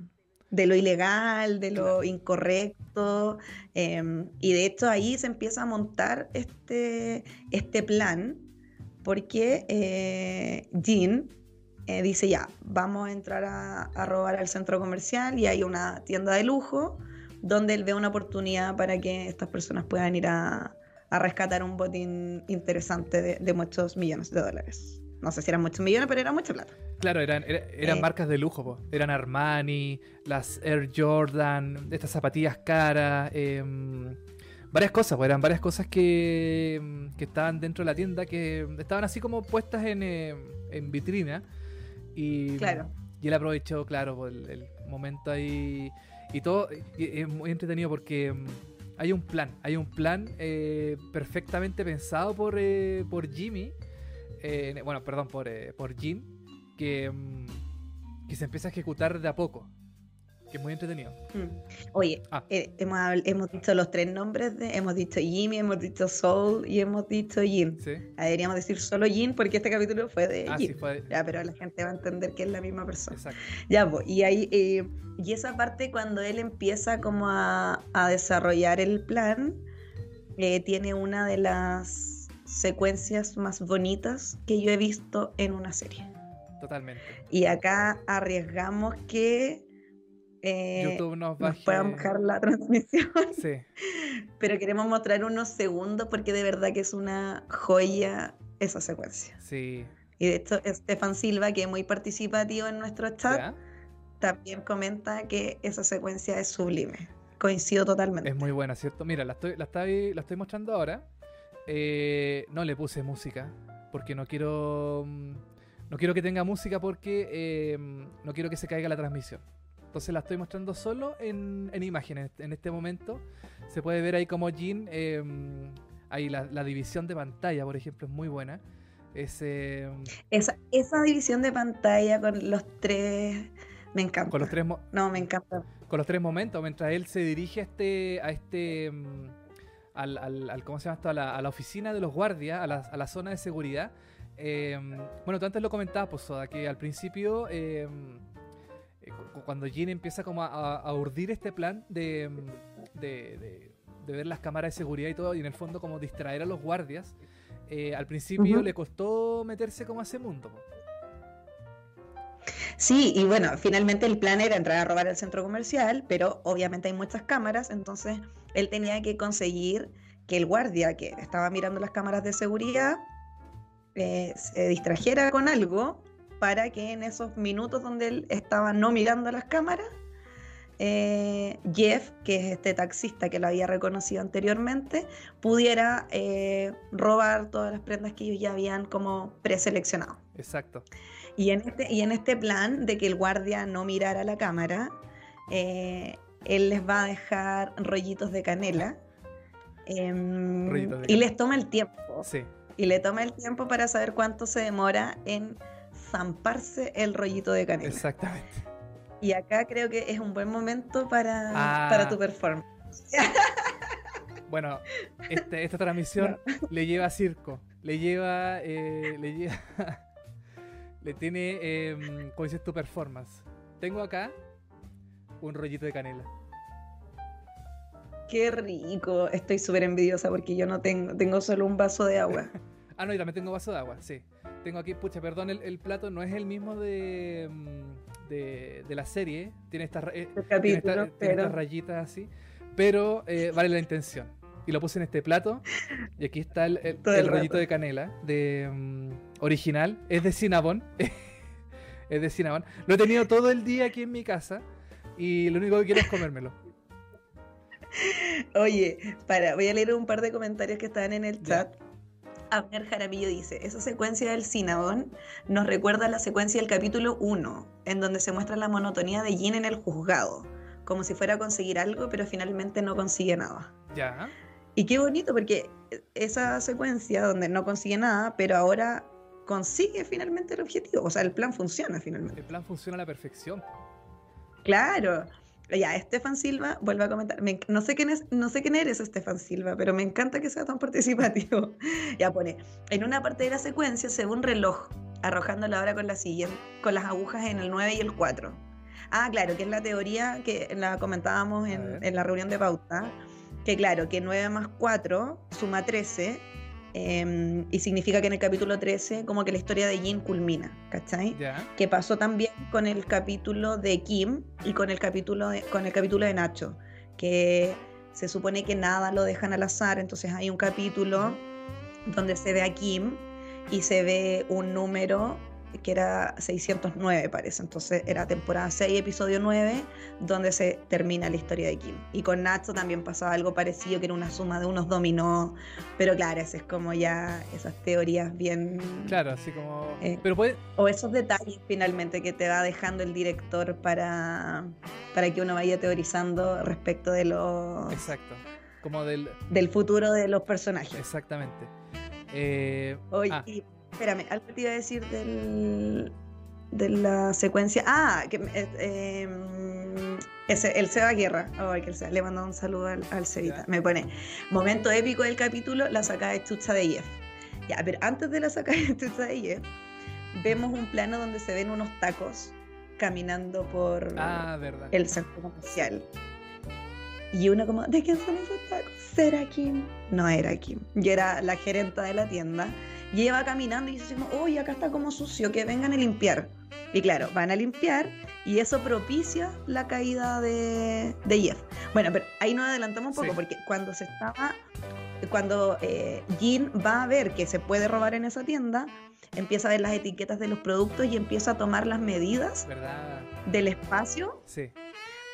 Speaker 3: de lo ilegal, de lo incorrecto. Em, y de hecho ahí se empieza a montar este, este plan porque eh, Jean eh, dice ya, vamos a entrar a, robar al centro comercial y hay una tienda de lujo donde él ve una oportunidad para que estas personas puedan ir a, rescatar un botín interesante de, muchos millones de dólares. No sé si eran muchos millones, pero era mucha plata.
Speaker 2: Claro, eran, eran eh. marcas de lujo, eran Armani, las Air Jordan, estas zapatillas caras. Em, varias cosas, pues eran varias cosas que, mm, que, estaban dentro de la tienda que estaban así como puestas en, eh, en vitrina. Y,
Speaker 3: claro.
Speaker 2: y él aprovechó, claro, pues, el, momento ahí. Y todo es muy entretenido porque mm, hay un plan, hay un plan eh, perfectamente pensado por, eh, por Jimmy, bueno, perdón, por, por Jim, que, mm, que se empieza a ejecutar de a poco que es muy entretenido. Mm.
Speaker 3: Oye, ah. eh, hemos, hemos dicho los tres nombres, de, hemos dicho Jimmy, hemos dicho Soul y hemos dicho Jin. ¿Sí? Ah, deberíamos decir solo Jin porque este capítulo fue de ah, Jin. Ya, pero la gente va a entender que es la misma persona. Exacto. Ya, pues, y ahí, eh, y esa parte cuando él empieza como a, a desarrollar el plan, eh, tiene una de las secuencias más bonitas que yo he visto en una serie.
Speaker 2: Totalmente.
Speaker 3: Y acá arriesgamos que eh, YouTube nos, pueda bajar la transmisión.
Speaker 2: Sí.
Speaker 3: Pero queremos mostrar unos segundos porque de verdad que es una joya esa secuencia.
Speaker 2: Sí.
Speaker 3: Y de hecho, Estefan Silva, que es muy participativo en nuestro chat, también comenta que esa secuencia es sublime. Coincido totalmente.
Speaker 2: Es muy buena, ¿cierto? Mira, la estoy, la estoy, la estoy mostrando ahora. Eh, no le puse música porque no quiero. Mm, no quiero que tenga música porque eh, no quiero que se caiga la transmisión. Entonces la estoy mostrando solo en, imágenes en este momento. Se puede ver ahí como Jean, em, ahí la, división de pantalla, por ejemplo, es muy buena. Em,
Speaker 3: esa, esa división de pantalla con los tres... Me encanta.
Speaker 2: Con los tres
Speaker 3: no, me encanta.
Speaker 2: Con los tres momentos, mientras él se dirige a este, a este em, al, al, ¿cómo se llama esto? A la, oficina de los guardias, a la, a la zona de seguridad. bueno, tú antes lo comentabas, pues, Soda, que al principio eh, cuando Jean empieza como a, urdir este plan mm, de, de, ver las cámaras de seguridad y todo, y en el fondo como distraer a los guardias, eh, al principio le costó meterse como a ese mundo.
Speaker 3: Sí, y bueno, finalmente el plan era entrar a robar el centro comercial, pero obviamente hay muchas cámaras, entonces él tenía que conseguir que el guardia que estaba mirando las cámaras de seguridad eh, se distrajera con algo para que en esos minutos donde él estaba no mirando las cámaras, eh, Jeff, que es este taxista que lo había reconocido anteriormente, pudiera eh, robar todas las prendas que ellos ya habían como preseleccionado.
Speaker 2: Exacto.
Speaker 3: Y en este, y en este plan de que el guardia no mirara la cámara, eh, él les va a dejar rollitos de canela. Em, y les toma el tiempo.
Speaker 2: Sí.
Speaker 3: Y le toma el tiempo para saber cuánto se demora en zamparse el rollito de canela.
Speaker 2: Exactamente.
Speaker 3: Y acá creo que es un buen momento para, ah. para tu performance.
Speaker 2: Bueno, este, esta transmisión le lleva a circo, le lleva, eh, le lleva, le tiene, eh, como dices tu performance. Tengo acá un rollito de canela.
Speaker 3: Qué rico, estoy súper envidiosa porque yo no tengo, tengo solo un vaso de agua.
Speaker 2: ah, no, yo también tengo vaso de agua, sí. Tengo aquí, pucha, perdón, el, plato no es el mismo de, mm, de, la serie. Tiene estas
Speaker 3: eh,
Speaker 2: rayitas así. Pero eh, vale la intención. Y lo puse en este plato. Y aquí está el, el, rollito de canela de mm, original. Es de Cinnabon. es de Cinnabon. Lo he tenido todo el día aquí en mi casa. Y lo único que quiero es comérmelo.
Speaker 3: Oye, para, voy a leer un par de comentarios que están en el chat. Abner Jaramillo dice, esa secuencia del Cinnabon nos recuerda a la secuencia del capítulo 1, en donde se muestra la monotonía de Jin en el juzgado, como si fuera a conseguir algo, pero finalmente no consigue nada.
Speaker 2: Ya.
Speaker 3: Y qué bonito, porque esa secuencia donde no consigue nada, pero ahora consigue finalmente el objetivo, o sea, el plan funciona finalmente.
Speaker 2: El plan funciona a la perfección.
Speaker 3: Claro. Ya, Estefan Silva vuelve a comentar. no, sé quién es, no sé quién eres, Estefan Silva, pero me encanta que sea tan participativo. ya pone. En una parte de la secuencia se ve un reloj arrojando la hora con la siguiente, con las agujas en el 9 y el 4. Ah, claro, que es la teoría que la comentábamos en, en la reunión de pauta. Que claro, que 9 más 4 suma 13 Em, y significa que en el capítulo 13 como que la historia de Jin culmina, ¿cachai? Que pasó también con el capítulo de Kim y con el capítulo de, con el capítulo de Nacho, que se supone que nada lo dejan al azar, entonces hay un capítulo donde se ve a Kim y se ve un número que era 609 parece, entonces era temporada 6, episodio 9, donde se termina la historia de Kim. Y con Nacho también pasaba algo parecido, que era una suma de unos dominó, pero claro, ese es como ya esas teorías bien...
Speaker 2: Claro, así como... Eh, pero puede...
Speaker 3: O esos detalles finalmente que te va dejando el director para, para que uno vaya teorizando respecto de lo...
Speaker 2: Exacto. Como del...
Speaker 3: Del futuro de los personajes.
Speaker 2: Exactamente. Eh,
Speaker 3: Oye, ah. Espérame, algo te iba a decir del, de la secuencia. Ah, que eh, em, ese, el Seba Guerra. Ay, que el Seba, le mando un saludo al, al Me pone, momento épico del capítulo, la sacada de chucha de Jeff. Ya, pero antes de la sacada de chucha de Jeff, vemos un plano donde se ven unos tacos caminando por
Speaker 2: ah,
Speaker 3: el centro comercial. Y uno como, ¿de quién son esos tacos? ¿Será Kim? No era Kim. Yo era la gerenta de la tienda y ella va caminando y dice, uy, acá está como sucio, que vengan a limpiar. Y claro, van a limpiar y eso propicia la caída de, de Jeff. Bueno, pero ahí nos adelantamos un poco porque cuando se estaba, cuando eh, Jean va a ver que se puede robar en esa tienda, empieza a ver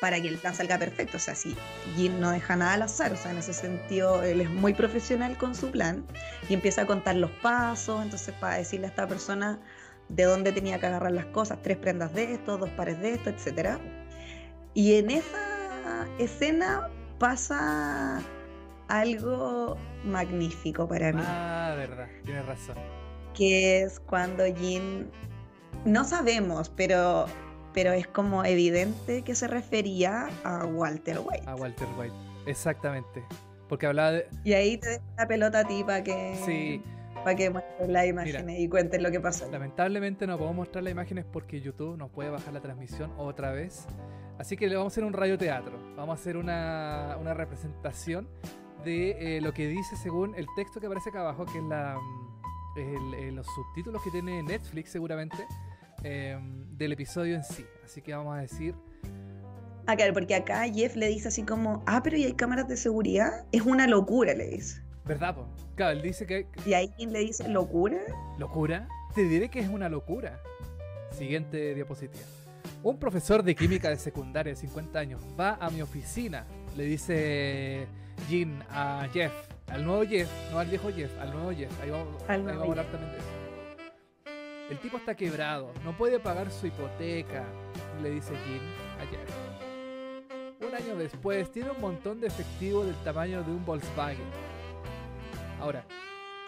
Speaker 3: para que el plan salga perfecto. O sea, si Jim no deja nada al azar, o sea, en ese sentido él es muy profesional con su plan y empieza a contar los pasos, entonces para decirle a esta persona de dónde tenía que agarrar las cosas, tres prendas de esto, dos pares de esto, etc. Y en esa escena pasa algo magnífico para mí.
Speaker 2: Ah, verdad, tienes razón.
Speaker 3: Que es cuando Jim, no sabemos, pero pero es como evidente que se refería a Walter White.
Speaker 2: A Walter White, exactamente. Porque hablaba de...
Speaker 3: Y ahí te dejo la pelota a ti para que...
Speaker 2: Sí.
Speaker 3: Para que muestres las imágenes y cuentes lo que pasó.
Speaker 2: Lamentablemente no podemos mostrar las imágenes porque YouTube nos puede bajar la transmisión otra vez. Así que le vamos a hacer un radioteatro. Vamos a hacer una, una representación de eh, lo que dice según el texto que aparece acá abajo, que es la, mm, los subtítulos que tiene Netflix seguramente. Em, del episodio en sí. Así que vamos a decir.
Speaker 3: Ah, claro, porque acá Jeff le dice así como, ah, pero ¿y hay cámaras de seguridad? Es una locura, le dice.
Speaker 2: ¿Verdad, po? Claro, él dice que.
Speaker 3: ¿Y ahí quien le dice locura?
Speaker 2: ¿Locura? Te diré que es una locura. Siguiente diapositiva. Un profesor de química de secundaria de 50 años va a mi oficina, le dice Jean a Jeff, al nuevo Jeff, no al viejo Jeff, al nuevo Jeff. Ahí vamos, ahí vamos a hablar también de eso. El tipo está quebrado, no puede pagar su hipoteca, le dice Jim ayer. Un año después, tiene un montón de efectivo del tamaño de un Volkswagen. Ahora.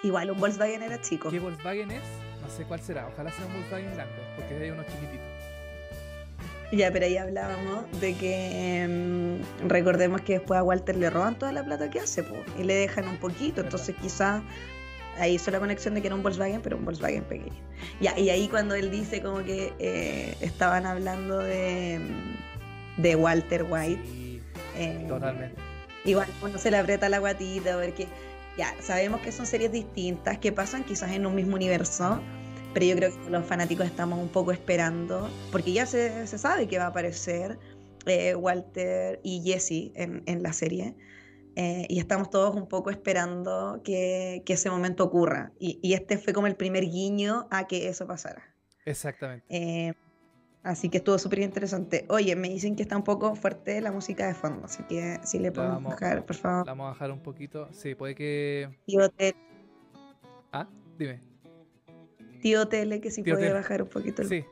Speaker 3: Igual un Volkswagen era chico.
Speaker 2: ¿Qué Volkswagen es? No sé cuál será. Ojalá sea un Volkswagen grande, porque hay unos chiquititos.
Speaker 3: Ya, pero ahí hablábamos de que em, recordemos que después a Walter le roban toda la plata que hace y le dejan un poquito, entonces quizás ahí hizo la conexión de que era un Volkswagen, pero un Volkswagen pequeño. y ahí cuando él dice como que eh, estaban hablando de, de Walter White.
Speaker 2: Eh, totalmente.
Speaker 3: Igual uno se le aprieta la guatita porque ya sabemos que son series distintas, que pasan quizás en un mismo universo, pero yo creo que los fanáticos estamos un poco esperando, porque ya se, se sabe que va a aparecer eh, Walter y Jesse en, en la serie. Eh, y estamos todos un poco esperando que, que ese momento ocurra. Y, y, este fue como el primer guiño a que eso pasara.
Speaker 2: Exactamente.
Speaker 3: Eh, así que estuvo súper interesante. Oye, me dicen que está un poco fuerte la música de fondo, así que si le podemos
Speaker 2: vamos,
Speaker 3: bajar, por favor.
Speaker 2: La vamos a bajar un poquito. Sí, puede que.
Speaker 3: Tío Tele.
Speaker 2: Ah, dime.
Speaker 3: Tío Tele, que si
Speaker 2: Tío
Speaker 3: puede
Speaker 2: Tele.
Speaker 3: bajar un poquito. el-
Speaker 2: Sí,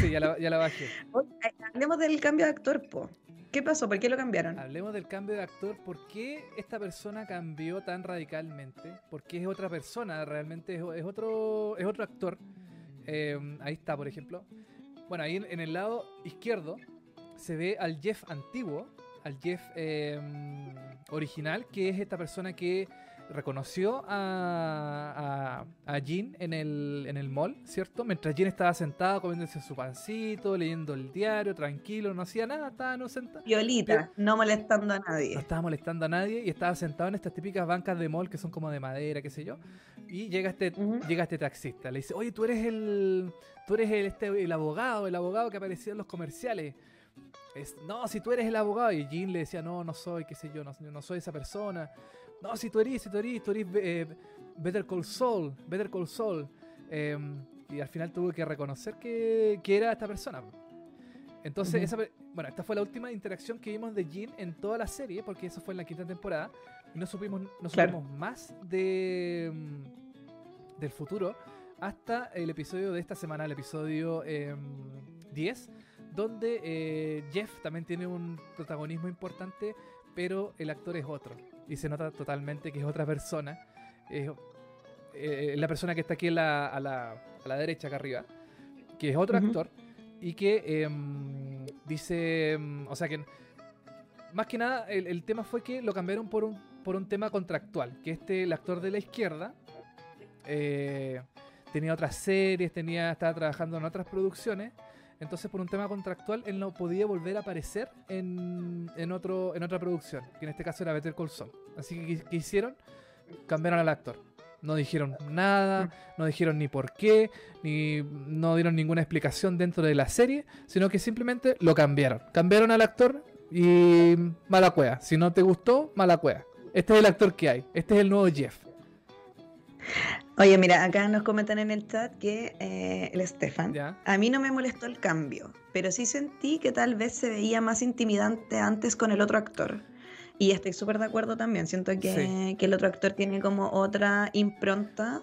Speaker 2: sí, ya la, ya la bajé.
Speaker 3: Oye, hablemos del cambio de actor, po. ¿Qué pasó? ¿Por qué lo cambiaron?
Speaker 2: Hablemos del cambio de actor. ¿Por qué esta persona cambió tan radicalmente? Porque es otra persona, realmente es, es otro, es otro actor. Eh, ahí está, por ejemplo. Bueno, ahí en, en el lado izquierdo se ve al Jeff antiguo, al Jeff eh, original, que es esta persona que reconoció a, a, a Jean en el, en el mall, ¿cierto? Mientras Jean estaba sentada comiéndose su pancito, leyendo el diario, tranquilo, no hacía nada, estaba no sentada.
Speaker 3: Violita, no molestando a
Speaker 2: No
Speaker 3: nadie.
Speaker 2: estaba molestando a nadie y estaba sentado en estas típicas bancas de mall que son como de madera, qué sé yo. Y llega este, llega este taxista, le dice, oye, tú eres el. Tú eres el, este, el abogado, el abogado que aparecía en los comerciales. Es, no, si tú eres el abogado. Y Jean le decía, no, no soy, qué sé yo, no, no soy esa persona. No, si tú eres, si tú eres, tú eres eh, Better Call Saul, Better Call Saul. Eh, y al final tuvo que reconocer que, que era esta persona. Entonces, esa bueno, esta fue la última interacción que vimos de Jean en toda la serie, porque eso fue en la quinta temporada. Y no supimos, no
Speaker 3: Claro.
Speaker 2: supimos más de, mm, del futuro hasta el episodio de esta semana, el episodio em, 10, donde eh, Jeff también tiene un protagonismo importante, pero el actor es otro. Y se nota totalmente que es otra persona. Es eh, la persona que está aquí la- a, la, a la derecha, acá arriba, que es otro actor, y que em, dice, em, o sea que más que nada el, el tema fue que lo cambiaron por un, por un tema contractual, que este, el actor de la izquierda, eh, tenía otras series, tenía, estaba trabajando en otras producciones, entonces por un tema contractual él no podía volver a aparecer en, en, otro, en otra producción, que en este caso era Better Call Saul. Así que ¿qué- ¿qué hicieron? Cambiaron al actor. No dijeron nada, no dijeron ni por qué, ni no dieron ninguna explicación dentro de la serie, sino que simplemente lo cambiaron. Cambiaron al actor y mala cueva. Si no te gustó, mala cueva. Este es el actor que hay. Este es el nuevo Jeff.
Speaker 3: Oye, mira, acá nos comentan en el chat que eh, el Stefan.
Speaker 2: ¿Ya?
Speaker 3: A mí no me molestó el cambio, pero sí sentí que tal vez se veía más intimidante antes con el otro actor. Y estoy súper de acuerdo también. Siento que,
Speaker 2: Sí.
Speaker 3: que el otro actor tiene como otra impronta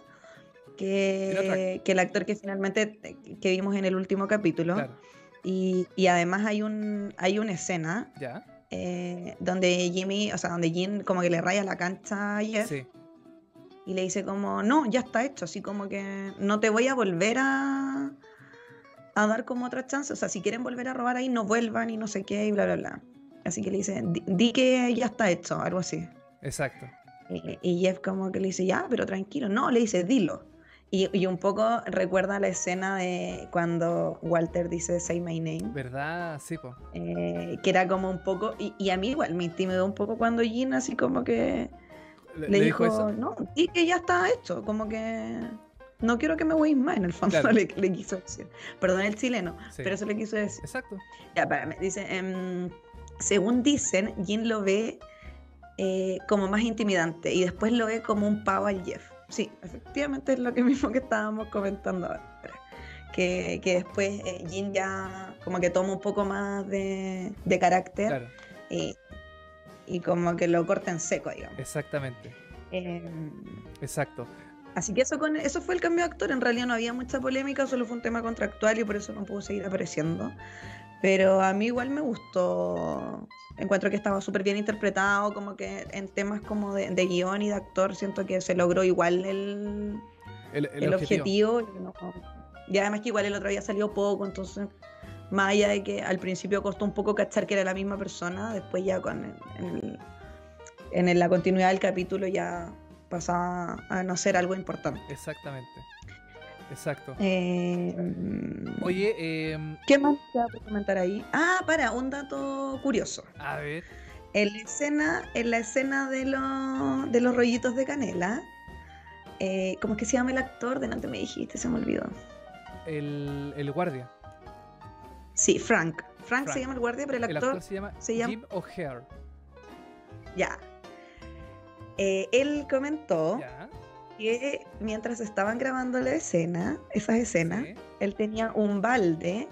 Speaker 3: que, que el actor que finalmente eh, que vimos en el último capítulo.
Speaker 2: Claro.
Speaker 3: Y, y además hay un hay una escena
Speaker 2: ¿Ya?
Speaker 3: eh, donde Jimmy, o sea, donde Jim como que le raya la cancha a Jeff
Speaker 2: Sí.
Speaker 3: Y le dice como, no, ya está hecho, así como que no te voy a volver a, a dar como otra chance, o sea, si quieren volver a robar ahí, no vuelvan y no sé qué y bla, bla, bla. Así que le dice, di, di que ya está hecho, algo así.
Speaker 2: Exacto.
Speaker 3: Y, y Jeff como que le dice, ya, pero tranquilo, no, le dice, dilo. Y, y un poco recuerda la escena de cuando Walter dice, say my name.
Speaker 2: ¿Verdad? Sí, po.
Speaker 3: eh, que era como un poco, y, y a mí igual me intimidó un poco cuando Jean así como que
Speaker 2: ¿Le,
Speaker 3: dijo, no, y que ya está hecho, como que no quiero que me voy más, en el fondo
Speaker 2: Claro.
Speaker 3: le, le quiso decir. Perdón el chileno,
Speaker 2: Sí.
Speaker 3: pero eso le quiso decir.
Speaker 2: Exacto.
Speaker 3: Ya, para, me dice, em, según dicen, Jin lo ve eh, como más intimidante y después lo ve como un pavo al Jeff. Sí, efectivamente es lo que mismo que estábamos comentando ahora. Que, que después eh, Jin ya como que toma un poco más de, de carácter
Speaker 2: Claro.
Speaker 3: y, y como que lo corta en seco, digamos.
Speaker 2: Exactamente.
Speaker 3: Em,
Speaker 2: Exacto.
Speaker 3: Así que eso, con, eso fue el cambio de actor. En realidad no había mucha polémica, solo fue un tema contractual y por eso no pudo seguir apareciendo. Pero a mí igual me gustó. Encuentro que estaba súper bien interpretado, como que en temas como de, de guion y de actor siento que se logró igual el,
Speaker 2: El, el
Speaker 3: el
Speaker 2: objetivo.
Speaker 3: objetivo. y, además que igual el otro día salió poco, entonces más allá de que al principio costó un poco cachar que era la misma persona, después ya con el- el- en el- la continuidad del capítulo ya pasaba a no ser algo importante.
Speaker 2: Exactamente. Exacto.
Speaker 3: Eh,
Speaker 2: Oye, em,
Speaker 3: ¿qué más te va a comentar ahí? Ah, para, un dato curioso.
Speaker 2: a ver.
Speaker 3: En la escena, en la escena de, los de los rollitos de canela, eh, ¿cómo es que se llama el actor? Delante me dijiste, se me olvidó.
Speaker 2: el, el guardia.
Speaker 3: Sí, Frank. Frank.
Speaker 2: Frank.
Speaker 3: se llama el guardia, pero el
Speaker 2: El
Speaker 3: actor,
Speaker 2: actor se llama
Speaker 3: se llama-
Speaker 2: Jim O'Hare.
Speaker 3: ya. Eh, él comentó
Speaker 2: Ya.
Speaker 3: que mientras estaban grabando la escena, esas escenas,
Speaker 2: sí.
Speaker 3: él tenía un balde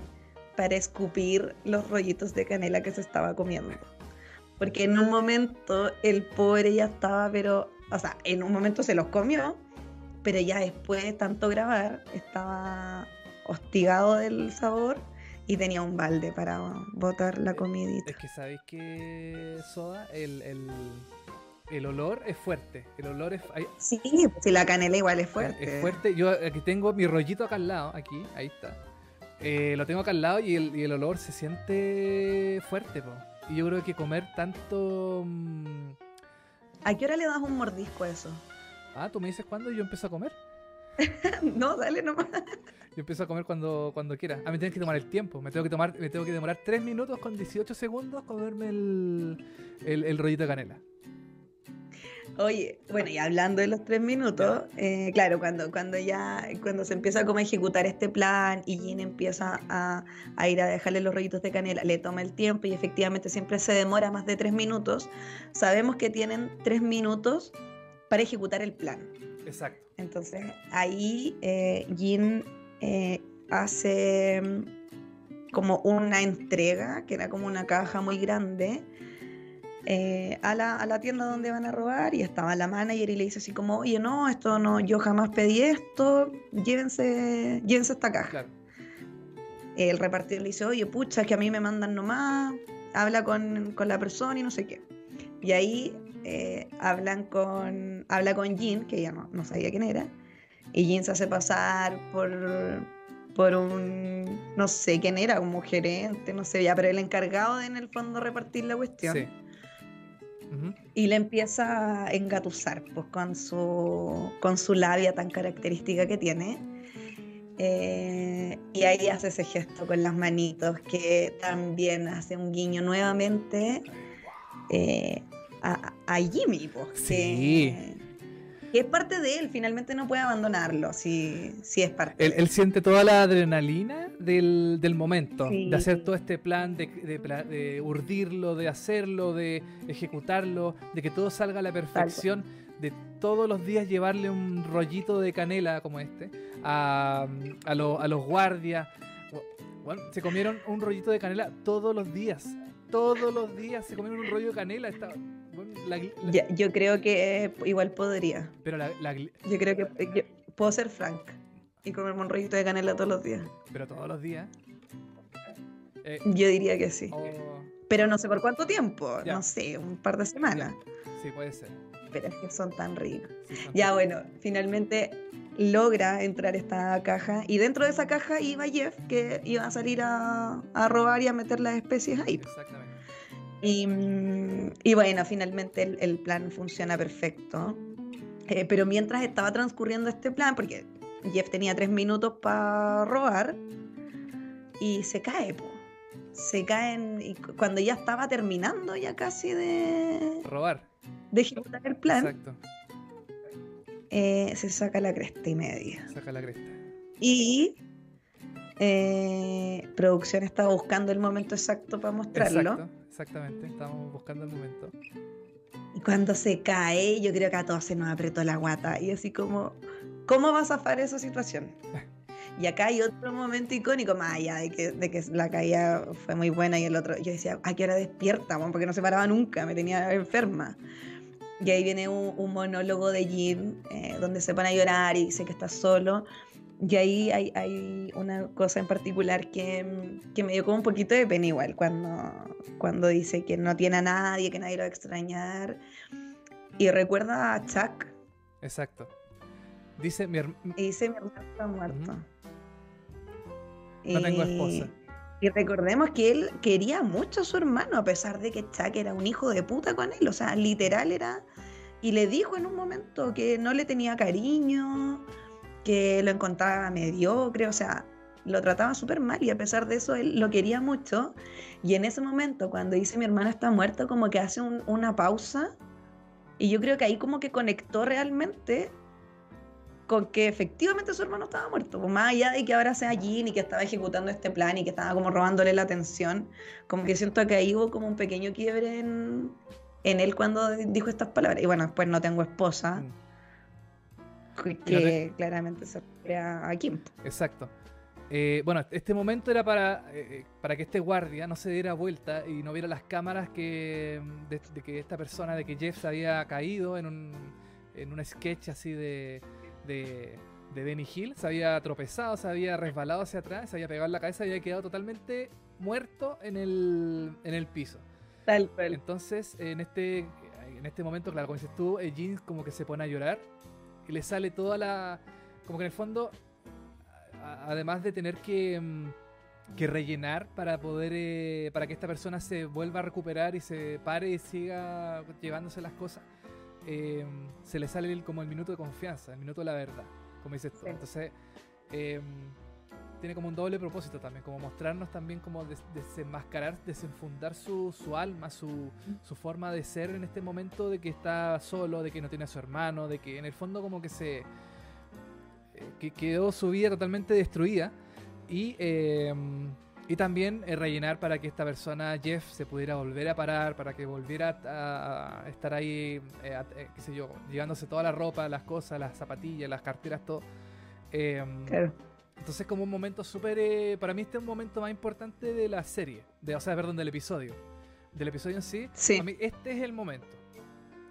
Speaker 3: para escupir los rollitos de canela que se estaba comiendo. Porque en un momento el pobre ya estaba, pero, o sea, en un momento se los comió, pero ya después de tanto grabar estaba hostigado del sabor y tenía un balde para botar la comidita.
Speaker 2: Es que sabéis que Soda, el, el, el olor es fuerte. El olor es,
Speaker 3: Sí, si la canela igual es fuerte.
Speaker 2: es fuerte. Yo aquí tengo mi rollito acá al lado, aquí, ahí está. Eh, lo tengo acá al lado y el, y el olor se siente fuerte, po. Y yo creo que comer tanto. mm,
Speaker 3: ¿A qué hora le das un mordisco a eso?
Speaker 2: Ah, tú me dices cuándo yo empiezo a comer.
Speaker 3: no, dale nomás.
Speaker 2: Yo empiezo a comer cuando, cuando quiera. A mí tienes que tomar el tiempo. Me tengo que tomar, me tengo que demorar 3 minutos con 18 segundos comerme el, el, el rollito de canela.
Speaker 3: Oye, bueno, y hablando de los tres minutos, eh, claro, cuando, cuando ya, cuando se empieza como a ejecutar este plan y Jin empieza a, a ir a dejarle los rollitos de canela, le toma el tiempo y efectivamente siempre se demora más de tres minutos, sabemos que tienen tres minutos para ejecutar el plan.
Speaker 2: Exacto.
Speaker 3: Entonces ahí eh, Jin eh, hace mm, como una entrega, que era como una caja muy grande, eh, a, la, a la tienda donde van a robar y estaba la manager y le dice así como, oye, no, esto no, yo jamás pedí esto, llévense, llévense esta caja.
Speaker 2: Claro.
Speaker 3: El repartidor le dice, oye, pucha, que a mí me mandan nomás, habla con, con la persona y no sé qué. Y ahí eh, hablan con, habla con Jin, que ya no, no sabía quién era, y Jin se hace pasar por, por un, no sé quién era, como gerente, no sé, ya, pero el encargado de en el fondo repartir la cuestión.
Speaker 2: Sí.
Speaker 3: Y le empieza a engatusar pues, con, su, con su labia tan característica que tiene. Eh, y ahí hace ese gesto con las manitos que también hace un guiño nuevamente eh, a, a Jimmy, pues,
Speaker 2: Sí.
Speaker 3: que, es parte de él, finalmente no puede abandonarlo si, si es parte
Speaker 2: Él,
Speaker 3: de
Speaker 2: él siente toda la adrenalina del, del momento,
Speaker 3: Sí.
Speaker 2: de hacer todo este plan, de, de de urdirlo, de hacerlo, de ejecutarlo, de que todo salga a la perfección, de todos los días llevarle un rollito de canela como este a, a, lo- a los guardias. Bueno, se comieron un rollito de canela todos los días. Todos los días se comieron un rollo de canela. Estaba- bueno, la- la-
Speaker 3: Ya, yo creo que igual podría.
Speaker 2: pero la,
Speaker 3: Yo creo que yo- puedo ser Frank y comerme un rollito de canela todos los días.
Speaker 2: pero todos los días. Eh,
Speaker 3: Yo diría que sí.
Speaker 2: oh,
Speaker 3: Pero no sé por cuánto tiempo,
Speaker 2: Ya.
Speaker 3: no sé, un par de semanas.
Speaker 2: sí, puede ser.
Speaker 3: Pero es que son tan ricos.
Speaker 2: Sí, son-
Speaker 3: Ya bueno, finalmente logra entrar esta caja y dentro de esa caja iba Jeff que iba a salir a, a robar y a meter las especies ahí.
Speaker 2: Exactamente.
Speaker 3: Y, mm, y bueno, finalmente el, el plan funciona perfecto. Eh, pero mientras estaba transcurriendo este plan, porque Jeff tenía tres minutos para robar, y se cae, po. se caen y cu- cuando ya estaba terminando ya casi de,
Speaker 2: Robar.
Speaker 3: de ejecutar el plan,
Speaker 2: Exacto.
Speaker 3: eh, se saca la cresta y media.
Speaker 2: Saca la cresta.
Speaker 3: Y eh, producción estaba buscando el momento exacto para mostrarlo.
Speaker 2: Exacto. Exactamente. Estamos buscando el momento.
Speaker 3: Y cuando se cae, yo creo que a todos se nos apretó la guata. Y así como, ¿cómo va a zafar esa situación? Y acá hay otro momento icónico, más allá de que, de que la caída fue muy buena y el otro, yo decía, ¿a qué hora despierta? weón? Porque no se paraba nunca, me tenía enferma. Y ahí viene un, un monólogo de Jim, eh, donde se pone a llorar y dice que está solo. Y ahí hay, hay una cosa en particular que, que me dio como un poquito de pena igual, cuando, cuando dice que no tiene a nadie, que nadie lo va a extrañar. Y recuerda a Chuck
Speaker 2: Exacto. Dice mi herm-
Speaker 3: y dice mi hermano está muerto.
Speaker 2: No tengo
Speaker 3: Y-
Speaker 2: esposa.
Speaker 3: Y recordemos que él quería mucho a su hermano, a pesar de que Chuck era un hijo de puta con él. O sea, literal era. Y le dijo en un momento que no le tenía cariño, que lo encontraba mediocre, o sea, lo trataba súper mal y a pesar de eso él lo quería mucho. Y en ese momento, cuando dice mi hermano está muerto, como que hace un- una pausa. Y yo creo que ahí como que conectó realmente con que efectivamente su hermano estaba muerto. Pues más allá de que ahora sea Jean y que estaba ejecutando este plan y que estaba como robándole la atención, como que siento que ahí hubo como un pequeño quiebre en, en él cuando dijo estas palabras. Y bueno, después no tengo esposa, mm. Que claramente se refiere a Kim.
Speaker 2: Exacto. Eh, bueno, este momento era para, eh, eh, para que este guardia no se diera vuelta y no viera las cámaras que, de, que esta persona, de que Jeff se había caído en un, en un sketch así de, de, de Benny Hill. Se había tropezado, se había resbalado hacia atrás, se había pegado en la cabeza y había quedado totalmente muerto en el, en el piso.
Speaker 3: Tal cual.
Speaker 2: Entonces, en este, en este momento, claro, como dices tú, Jean como que se pone a llorar y le sale toda la... Como que en el fondo, además de tener que, mm, que rellenar para poder... Eh, para que esta persona se vuelva a recuperar y se pare y siga llevándose las cosas, eh, se le sale el, como el minuto de confianza, el minuto de la verdad, como dices tú. Entonces... Eh, tiene como un doble propósito también, como mostrarnos también como desenmascarar, desenfundar su, su alma, su, su, forma de ser en este momento de que está solo, de que no tiene a su hermano, de que en el fondo como que se... Eh, que quedó su vida totalmente destruida y, em, y también eh, rellenar para que esta persona, Jeff, se pudiera volver a parar, para que volviera a, estar ahí, eh, qué sé yo, llevándose toda la ropa, las cosas, las zapatillas, las carteras, todo. Em, claro entonces como un momento súper... Eh, para mí este es un momento más importante de la serie, de, o sea, perdón, del episodio. Del episodio en sí.
Speaker 3: Sí.
Speaker 2: mí este es el momento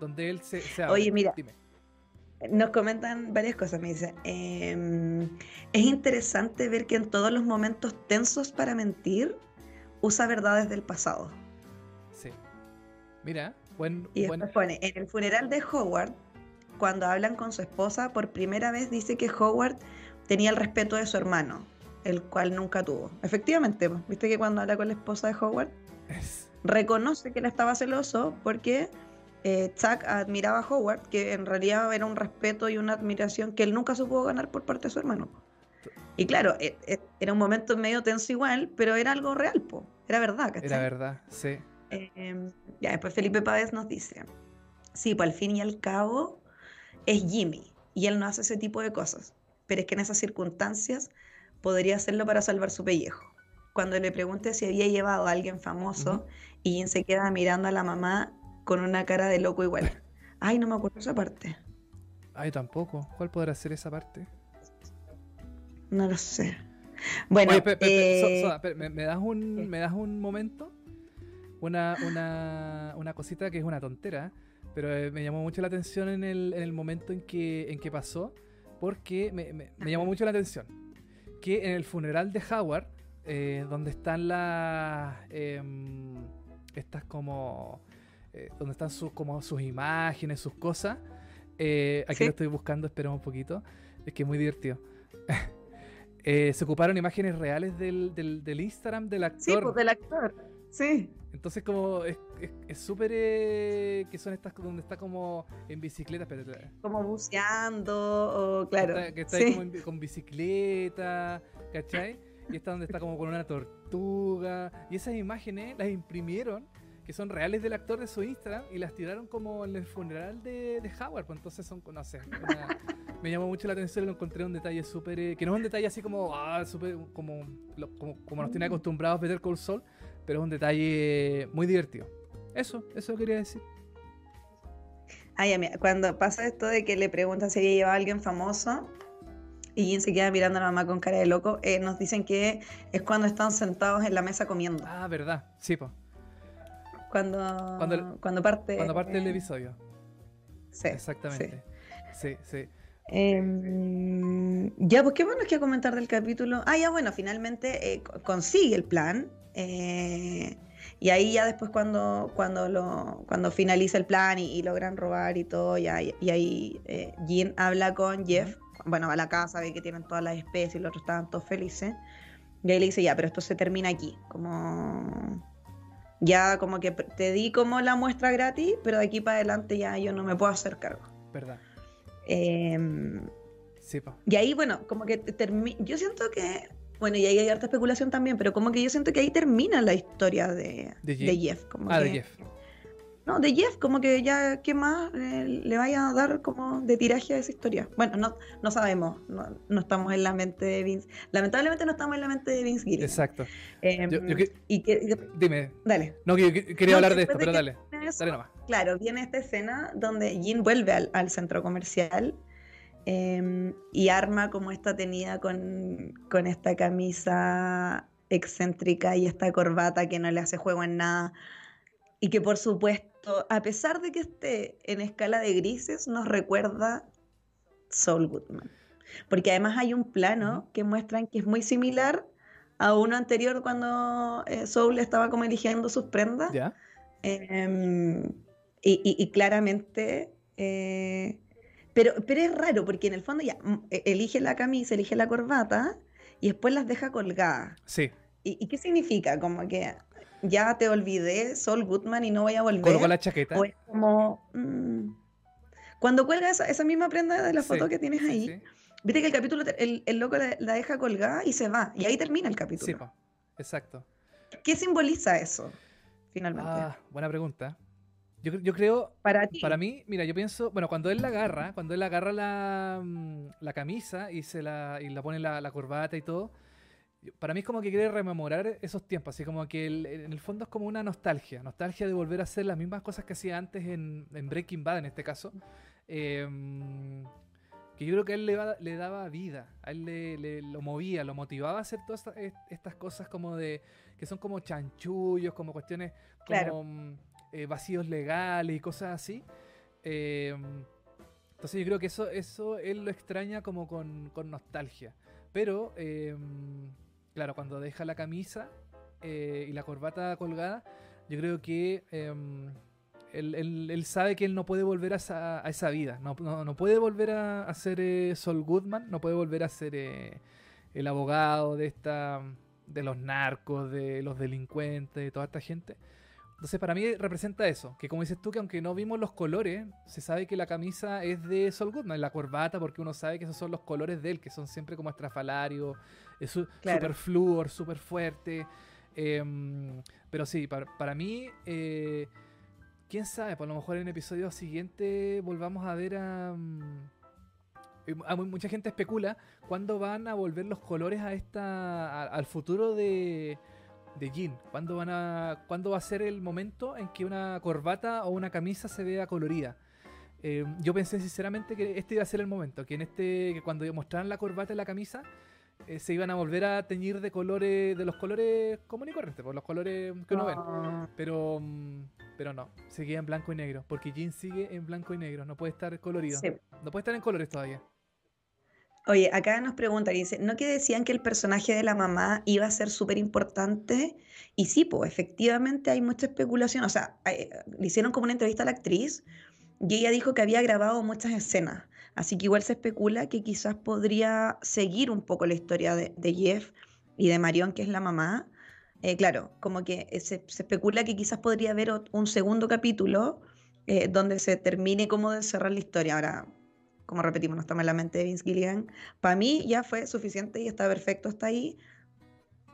Speaker 2: donde él se... se
Speaker 3: Oye, mira. Nos comentan varias cosas, me dice. Em, es interesante ver que en todos los momentos tensos para mentir, usa verdades del pasado.
Speaker 2: Sí. Mira, buen...
Speaker 3: Y después pone, en el funeral de Howard, cuando hablan con su esposa, por primera vez dice que Howard tenía el respeto de su hermano, el cual nunca tuvo. Efectivamente, viste que cuando habla con la esposa de Howard, reconoce que él estaba celoso porque eh, Chuck admiraba a Howard, que en realidad era un respeto y una admiración que él nunca supo ganar por parte de su hermano. Y claro, e, e, era un momento medio tenso igual, pero era algo real, po. era verdad, ¿cachai?
Speaker 2: Era verdad, sí.
Speaker 3: Em, ya, después Felipe Páez nos dice, sí, pues al fin y al cabo es Jimmy, y él no hace ese tipo de cosas pero es que en esas circunstancias podría hacerlo para salvar su pellejo. Cuando le pregunté si había llevado a alguien famoso y se queda mirando a la mamá con una cara de loco igual. Ay, no me acuerdo esa parte.
Speaker 2: Ay, tampoco. ¿Cuál podrá ser esa parte?
Speaker 3: No lo sé. Bueno,
Speaker 2: eh, ¿me, das un, ¿me das un momento? Una, una, una cosita que es una tontera, pero eh, me llamó mucho la atención en el, en el momento en que, en que pasó porque me, llamó mucho la atención que en el funeral de Howard, eh, donde están las. Em, estas como. Eh, donde están sus, como sus imágenes, sus cosas. Eh, aquí lo estoy buscando, esperamos un poquito. Es que es muy divertido. se ocuparon imágenes reales del, del, del Instagram del actor. Sí,
Speaker 3: pues del actor. Sí.
Speaker 2: Entonces como es súper eh, que son estas donde está como en bicicleta, pero,
Speaker 3: como buceando o claro.
Speaker 2: Que está, ahí como con bicicleta, ¿cachai? Y está donde está como con una tortuga. Y esas imágenes las imprimieron, que son reales del actor de su Instagram, y las tiraron como en el funeral de, de Howard. Pues entonces son, no sé, me llamó mucho la atención y lo encontré un detalle súper, eh, que no es un detalle así como, ah, súper, como, como, como, nos tiene acostumbrados Peter Cole Sol pero es un detalle muy divertido. Eso, eso quería decir.
Speaker 3: Ay, mira, cuando pasa esto de que le preguntan si había llevado a alguien famoso y Jin se queda mirando a la mamá con cara de loco, eh, nos dicen que es cuando están sentados en la mesa comiendo.
Speaker 2: Ah, verdad, sí, pues.
Speaker 3: Cuando, cuando, parte.
Speaker 2: Cuando parte el episodio. Sí. Exactamente. Sí, sí.
Speaker 3: Em, ya, pues qué bueno que comentar del capítulo. Ah, ya, bueno, finalmente eh, consigue el plan. Eh, y ahí ya después cuando, cuando, lo, cuando finaliza el plan y, logran robar y todo, y ahí eh, Jean habla con Jeff, bueno, va a la casa, ve que tienen todas las especies y los otros estaban todos felices. Y ahí le dice, ya, pero esto se termina aquí, como... Ya como que te di como la muestra gratis, pero de aquí para adelante ya yo no me puedo hacer cargo.
Speaker 2: Verdad.
Speaker 3: Em, sí, Y ahí, bueno, como que yo siento que bueno, y ahí hay harta especulación también, pero como que yo siento que ahí termina la historia de, Jeff. Como
Speaker 2: ah, de Jeff.
Speaker 3: no, de Jeff, como que ya, ¿qué más eh, le vaya a dar como de tiraje a esa historia? Bueno, no, no sabemos, no, estamos en la mente de Vince. Lamentablemente no estamos en la mente de Vince Gilligan.
Speaker 2: Exacto.
Speaker 3: Em, y
Speaker 2: dime.
Speaker 3: Dale.
Speaker 2: No, quería hablar de esto, pero dale. dale nomás.
Speaker 3: Claro, viene esta escena donde Jean vuelve al, centro comercial em, y arma como esta tenida con, con esta camisa excéntrica y esta corbata que no le hace juego en nada y que por supuesto, a pesar de que esté en escala de grises, nos recuerda Soul Goodman. Porque además hay un plano que muestran que es muy similar a uno anterior cuando eh, Soul estaba como eligiendo sus prendas. Em, y, claramente... Eh, pero, pero es raro porque en el fondo ya mm, e, elige la camisa, elige la corbata y después las deja colgadas.
Speaker 2: Sí.
Speaker 3: ¿Y, qué significa? Como que ya te olvidé, Sol Goodman, y no voy a volver.
Speaker 2: Colgó la chaqueta.
Speaker 3: O es como. Mm, cuando cuelga esa, misma prenda de la foto que tienes ahí, viste que el capítulo, el, el loco la, deja colgada y se va. Y ahí termina el capítulo. Sí,
Speaker 2: exacto.
Speaker 3: ¿Qué simboliza eso, finalmente?
Speaker 2: Ah, buena pregunta. Yo, yo, creo.
Speaker 3: Para ti.
Speaker 2: Para mí, mira, yo pienso. Bueno, cuando él la agarra, cuando él agarra la, mm, la camisa y se la, y la pone la, la corbata y todo para mí es como que quiere rememorar esos tiempos, así como que en el fondo es como una nostalgia, nostalgia de volver a hacer las mismas cosas que hacía antes en, Breaking Bad en este caso. Em, que yo creo que a él le, daba vida, a él le, lo movía, lo motivaba a hacer todas estas cosas como de, que son como chanchullos, como cuestiones como mm, eh, vacíos legales y cosas así. Em, entonces yo creo que eso, eso él lo extraña como con, con nostalgia. Pero em, claro, cuando deja la camisa eh, y la corbata colgada, yo creo que em, él, sabe que él no puede volver a esa, vida, no, puede volver a, ser eh, Sol Goodman, no puede volver a ser el abogado de esta de los narcos, de los delincuentes, de toda esta gente. Entonces para mí representa eso, que como dices tú, que aunque no vimos los colores, se sabe que la camisa es de Sol Goodman, la corbata, porque uno sabe que esos son los colores de él, que son siempre como estrafalarios, es súper flúor, súper fuerte. Em, pero sí, para, mí, eh, quién sabe, por lo mejor en el episodio siguiente volvamos a ver a... Mm, a mucha gente especula cuándo van a volver los colores a esta al futuro de de jean. ¿Cuándo, van a, ¿Cuándo va a ser el momento en que una corbata o una camisa se vea colorida? Eh, yo pensé sinceramente que este iba a ser el momento, que en este, que cuando mostraran la corbata y la camisa, eh, se iban a volver a teñir de colores, de los colores comunes y corrientes, por los colores que uno ven. Ah. Pero, mm, pero no, seguía en blanco y negro, porque jean sigue en blanco y negro, no puede estar colorido. No puede estar en colores todavía.
Speaker 3: Oye, acá nos pregunta, dice, ¿no que decían que el personaje de la mamá iba a ser súper importante? Y sí, pues efectivamente hay mucha especulación. O sea, le hicieron como una entrevista a la actriz y ella dijo que había grabado muchas escenas. Así que igual se especula que quizás podría seguir un poco la historia de, Jeff y de Marion, que es la mamá. Eh, claro, como que se, especula que quizás podría haber un segundo capítulo eh, donde se termine como de cerrar la historia. Ahora, como repetimos, no estamos en la mente de Vince Gilligan. Para mí ya fue suficiente y está perfecto, está ahí,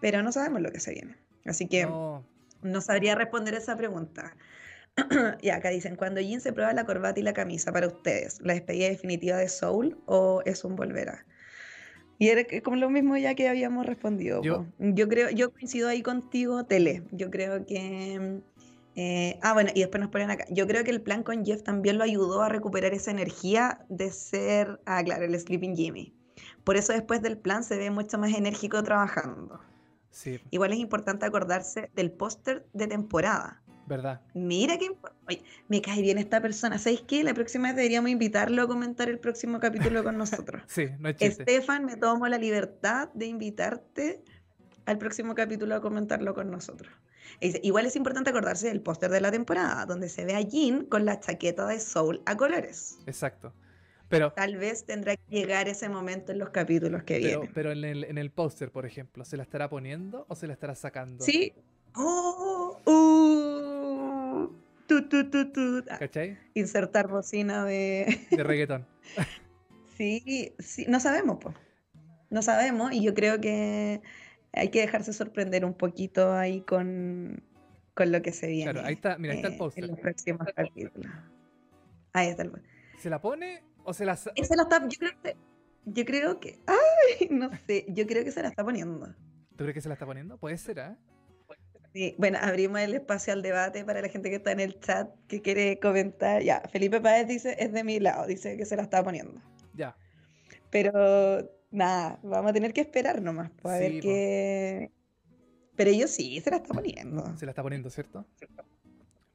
Speaker 3: pero no sabemos lo que se viene. Así que no, sabría responder esa pregunta. y acá dicen, cuando Jin se prueba la corbata y la camisa para ustedes, ¿la despedida definitiva de Soul o es un volverá? Y era como lo mismo ya que habíamos respondido. Yo, yo creo, yo coincido ahí contigo, Tele. Yo creo que eh, ah, bueno, y después nos ponen acá. Yo creo que el plan con Jeff también lo ayudó a recuperar esa energía de ser, ah, claro, el Sleeping Jimmy. Por eso después del plan se ve mucho más enérgico trabajando.
Speaker 2: Sí.
Speaker 3: Igual es importante acordarse del póster de temporada.
Speaker 2: ¿Verdad?
Speaker 3: Mira que Oye, me cae bien esta persona. ¿Sabéis qué? La próxima vez deberíamos invitarlo a comentar el próximo capítulo con nosotros.
Speaker 2: sí, no es chiste.
Speaker 3: Estefan, me tomo la libertad de invitarte al próximo capítulo a comentarlo con nosotros. Igual es importante acordarse del póster de la temporada, donde se ve a Jean con la chaqueta de Soul a colores.
Speaker 2: Exacto. Pero,
Speaker 3: Tal vez tendrá que llegar ese momento en los capítulos que vienen.
Speaker 2: Pero en el, en el póster, por ejemplo, ¿se la estará poniendo o se la estará sacando?
Speaker 3: Sí. Oh, uh,
Speaker 2: ah, ¿Cachai?
Speaker 3: Insertar bocina de...
Speaker 2: De reggaetón.
Speaker 3: sí, sí, no sabemos, pues. No sabemos y yo creo que hay que dejarse sorprender un poquito ahí con, con lo que se viene.
Speaker 2: Claro, ahí está, mira, ahí está el
Speaker 3: eh,
Speaker 2: póster.
Speaker 3: En los próximos capítulos. Ahí está el póster.
Speaker 2: ¿Se la pone o se la sa-
Speaker 3: Ese la está, yo creo que, yo creo que, ay, no sé, yo creo que se la está poniendo.
Speaker 2: ¿Tú crees que se la está poniendo? Puede ser, ¿ah?
Speaker 3: Sí, bueno, abrimos el espacio al debate para la gente que está en el chat que quiere comentar. Ya, Felipe Páez dice, es de mi lado, dice que se la está poniendo.
Speaker 2: Ya.
Speaker 3: Pero nada, vamos a tener que esperar nomás, pues, a
Speaker 2: Sí,
Speaker 3: ver qué. Pero ellos sí, se la está poniendo.
Speaker 2: Se la está poniendo, ¿cierto?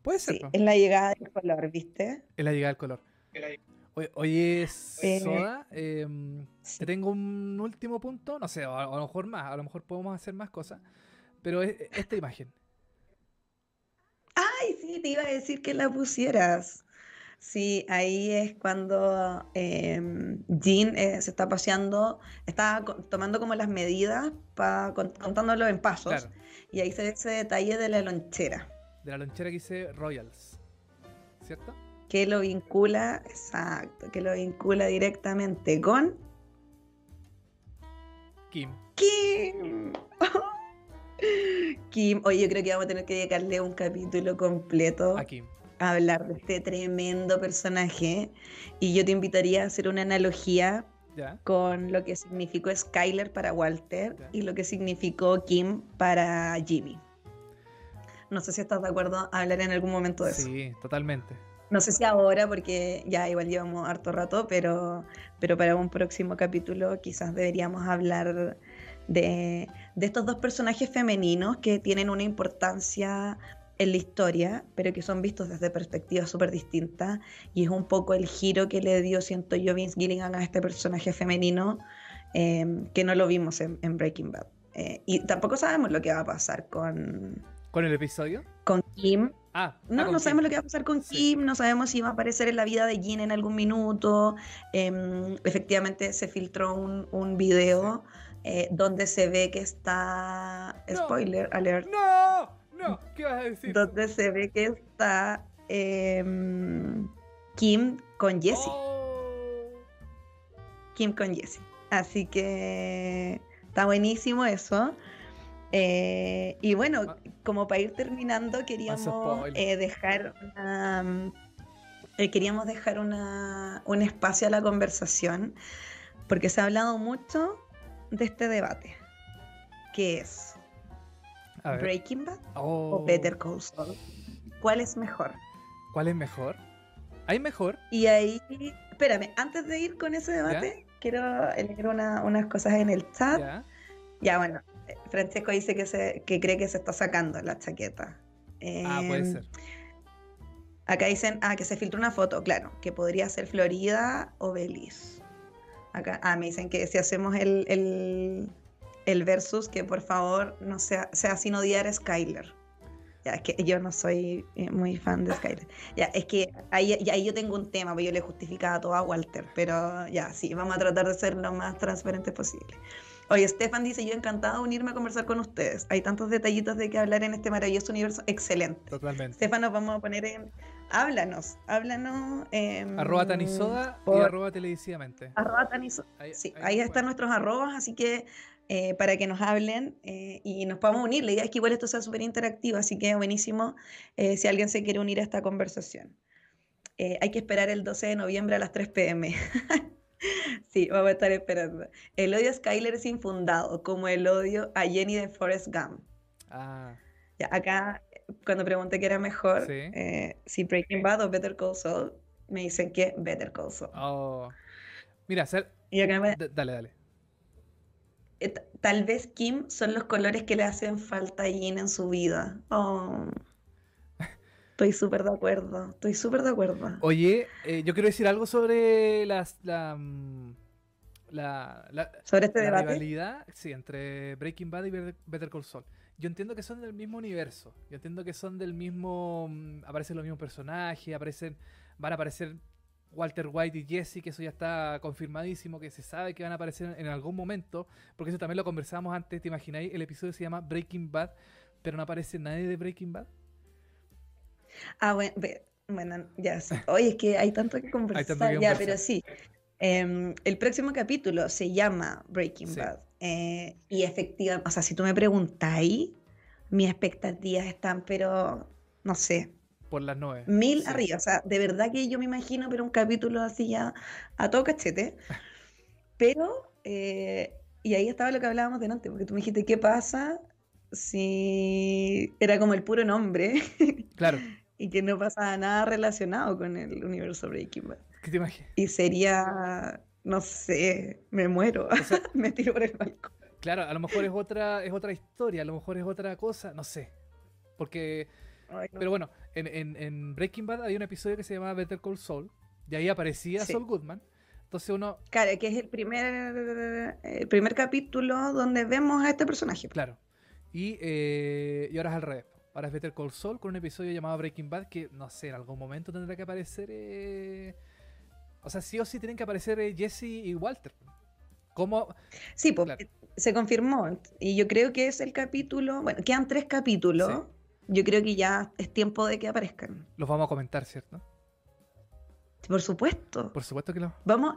Speaker 2: Puede ser,
Speaker 3: Sí, es la llegada del color, ¿viste?
Speaker 2: Es la llegada del color. Oye, oye,
Speaker 3: Eh,
Speaker 2: Soda, em, te tengo un último punto, no sé, a, a lo mejor más, a lo mejor podemos hacer más cosas, pero es- esta imagen.
Speaker 3: Ay, sí, te iba a decir que la pusieras. Sí, ahí es cuando em, Jean eh, se está paseando, está tomando como las medidas, pa, con- contándolo en pasos,
Speaker 2: Claro,
Speaker 3: y ahí se ve ese detalle de la lonchera,
Speaker 2: de la lonchera que dice Royals, ¿cierto?
Speaker 3: que lo vincula, exacto, que lo vincula directamente con
Speaker 2: Kim.
Speaker 3: Kim. Kim, oye, yo creo que vamos a tener que dedicarle un capítulo completo
Speaker 2: A Kim.
Speaker 3: Hablar de este tremendo personaje. Y yo te invitaría a hacer una analogía
Speaker 2: ¿Ya?
Speaker 3: con lo que significó Skyler para Walter
Speaker 2: Ya.
Speaker 3: y lo que significó Kim para Jimmy. No sé si estás de acuerdo a hablar en algún momento de eso.
Speaker 2: Sí, totalmente.
Speaker 3: No sé si ahora, porque ya igual llevamos harto rato, pero, pero para un próximo capítulo quizás deberíamos hablar de, de estos dos personajes femeninos que tienen una importancia en la historia, pero que son vistos desde perspectivas súper distintas. Y es un poco el giro que le dio, siento yo, Vince Gilligan a este personaje femenino, eh, que no lo vimos en, en Breaking Bad. Eh, y tampoco sabemos lo que va a pasar con,
Speaker 2: ¿Con el episodio?
Speaker 3: con Kim
Speaker 2: Ah,
Speaker 3: no,
Speaker 2: ah,
Speaker 3: no
Speaker 2: Kim.
Speaker 3: sabemos lo que va a pasar con
Speaker 2: Sí.
Speaker 3: Kim, no sabemos si va a aparecer en la vida de Jin en algún minuto. Em, efectivamente se filtró un, un video eh, donde se ve que está,
Speaker 2: No.
Speaker 3: spoiler alert,
Speaker 2: ¡No! ¡No! ¿Qué vas a decir?
Speaker 3: donde se ve que está em, Kim con Jesse.
Speaker 2: Oh.
Speaker 3: Kim con Jesse. Así que está buenísimo eso. Eh, y bueno,
Speaker 2: Ah.
Speaker 3: como para ir terminando, queríamos eh, dejar una, eh, queríamos dejar una- un espacio a la conversación, porque se ha hablado mucho de este debate, que es. Breaking Bad
Speaker 2: Oh.
Speaker 3: o Better Call Saul. ¿Cuál es mejor?
Speaker 2: ¿Cuál es mejor? ¿Hay mejor?
Speaker 3: Y ahí, espérame, antes de ir con ese debate, quiero leer una- unas cosas en el chat.
Speaker 2: Ya.
Speaker 3: Ya, bueno, Francesco dice que, se, que cree que se está sacando la chaqueta.
Speaker 2: Ah, puede
Speaker 3: Em,
Speaker 2: ser.
Speaker 3: Acá dicen, ah, que se filtró una foto, claro, que podría ser Florida o Belice. Acá, ah, me dicen que si hacemos el, el, el versus, que por favor no sea, sea sin odiar a Skyler. Ya, es que yo no soy eh, muy fan de Skyler. Ya, es que ahí, ya, ahí yo tengo un tema, pues yo le justificaba todo a Walter, pero ya, sí, vamos a tratar de ser lo más transparentes posible. Oye, Stefan dice, yo encantado de unirme a conversar con ustedes. Hay tantos detallitos de que hablar en este maravilloso universo. Excelente.
Speaker 2: Totalmente.
Speaker 3: Stefan, nos vamos a poner en... Háblanos, háblanos. em,
Speaker 2: Arroba Tanisoda y
Speaker 3: por-
Speaker 2: arroba televisivamente.
Speaker 3: arroba Taniso-
Speaker 2: Ahí,
Speaker 3: Sí,
Speaker 2: ahí
Speaker 3: ahí están nuestros arrobas, así que eh, para que nos hablen eh, y nos podamos unir. La idea es que igual esto sea súper interactivo, así que buenísimo eh, si alguien se quiere unir a esta conversación. Eh, hay que esperar el 12 de noviembre a las 3 pm. sí, vamos a estar esperando. El odio a Skyler es infundado, como el odio a Jenny de Forrest Gump.
Speaker 2: Ah,
Speaker 3: Ya, acá, cuando pregunté qué era mejor,
Speaker 2: Sí.
Speaker 3: eh, si Breaking Bad o Better Call Saul, me dicen que Better Call Saul.
Speaker 2: oh. Mira, ser-
Speaker 3: Y acá me-
Speaker 2: dale, dale.
Speaker 3: Eh, tal vez Kim son los colores que le hacen falta a Jin en su vida. Oh. Estoy súper de acuerdo, estoy súper de acuerdo.
Speaker 2: Oye, eh, yo quiero decir algo sobre las, la, mm, la, la,
Speaker 3: Sobre este
Speaker 2: la
Speaker 3: debate,
Speaker 2: rivalidad sí, entre Breaking Bad y Better- Better Call Saul. Yo entiendo que son del mismo universo. Yo entiendo que son del mismo. mm, Aparecen los mismos personajes, aparecen. Van a aparecer Walter White y Jesse, que eso ya está confirmadísimo, que se sabe que van a aparecer en algún momento. Porque eso también lo conversábamos antes, ¿te imagináis? El episodio se llama Breaking Bad, pero no aparece nadie de Breaking Bad.
Speaker 3: Ah, bueno, bueno, ya. Oye, es que hay tanto que conversar,
Speaker 2: tanto que
Speaker 3: ya, pero sí. Em, el próximo capítulo se llama Breaking
Speaker 2: Sí.
Speaker 3: Bad. eh, y efectivamente, o sea, si tú me preguntáis, mis expectativas están, pero no sé.
Speaker 2: Por las nueve.
Speaker 3: Mil arriba. O sea, de verdad que yo me imagino, pero un capítulo así ya a todo cachete. Pero, eh, y ahí estaba lo que hablábamos delante, porque tú me dijiste, ¿qué pasa si era como el puro nombre?
Speaker 2: Claro.
Speaker 3: y que no pasaba nada relacionado con el universo Breaking Bad.
Speaker 2: ¿Qué te imaginas?
Speaker 3: Y sería, no sé, me muero, me tiro por el balcón.
Speaker 2: Claro, a lo mejor es otra, es otra historia, a lo mejor es otra cosa, no sé. Porque, pero bueno, en, en, Breaking Bad hay un episodio que se llamaba Better Call Saul, y ahí aparecía Saul Goodman. Entonces uno...
Speaker 3: Claro, que es el primer, el primer capítulo donde vemos a este personaje.
Speaker 2: Claro. Y, eh, y ahora es al revés. Ahora es Better Call Saul con un episodio llamado Breaking Bad que, no sé, en algún momento tendrá que aparecer... Eh... O sea, sí o sí tienen que aparecer eh, Jesse y Walter. ¿Cómo?
Speaker 3: Sí, porque se confirmó. Y yo creo que es el capítulo... Bueno, quedan tres capítulos. Yo creo que ya es tiempo de que aparezcan.
Speaker 2: Los vamos a comentar, ¿cierto?
Speaker 3: Por supuesto.
Speaker 2: Por supuesto que lo.
Speaker 3: Vamos.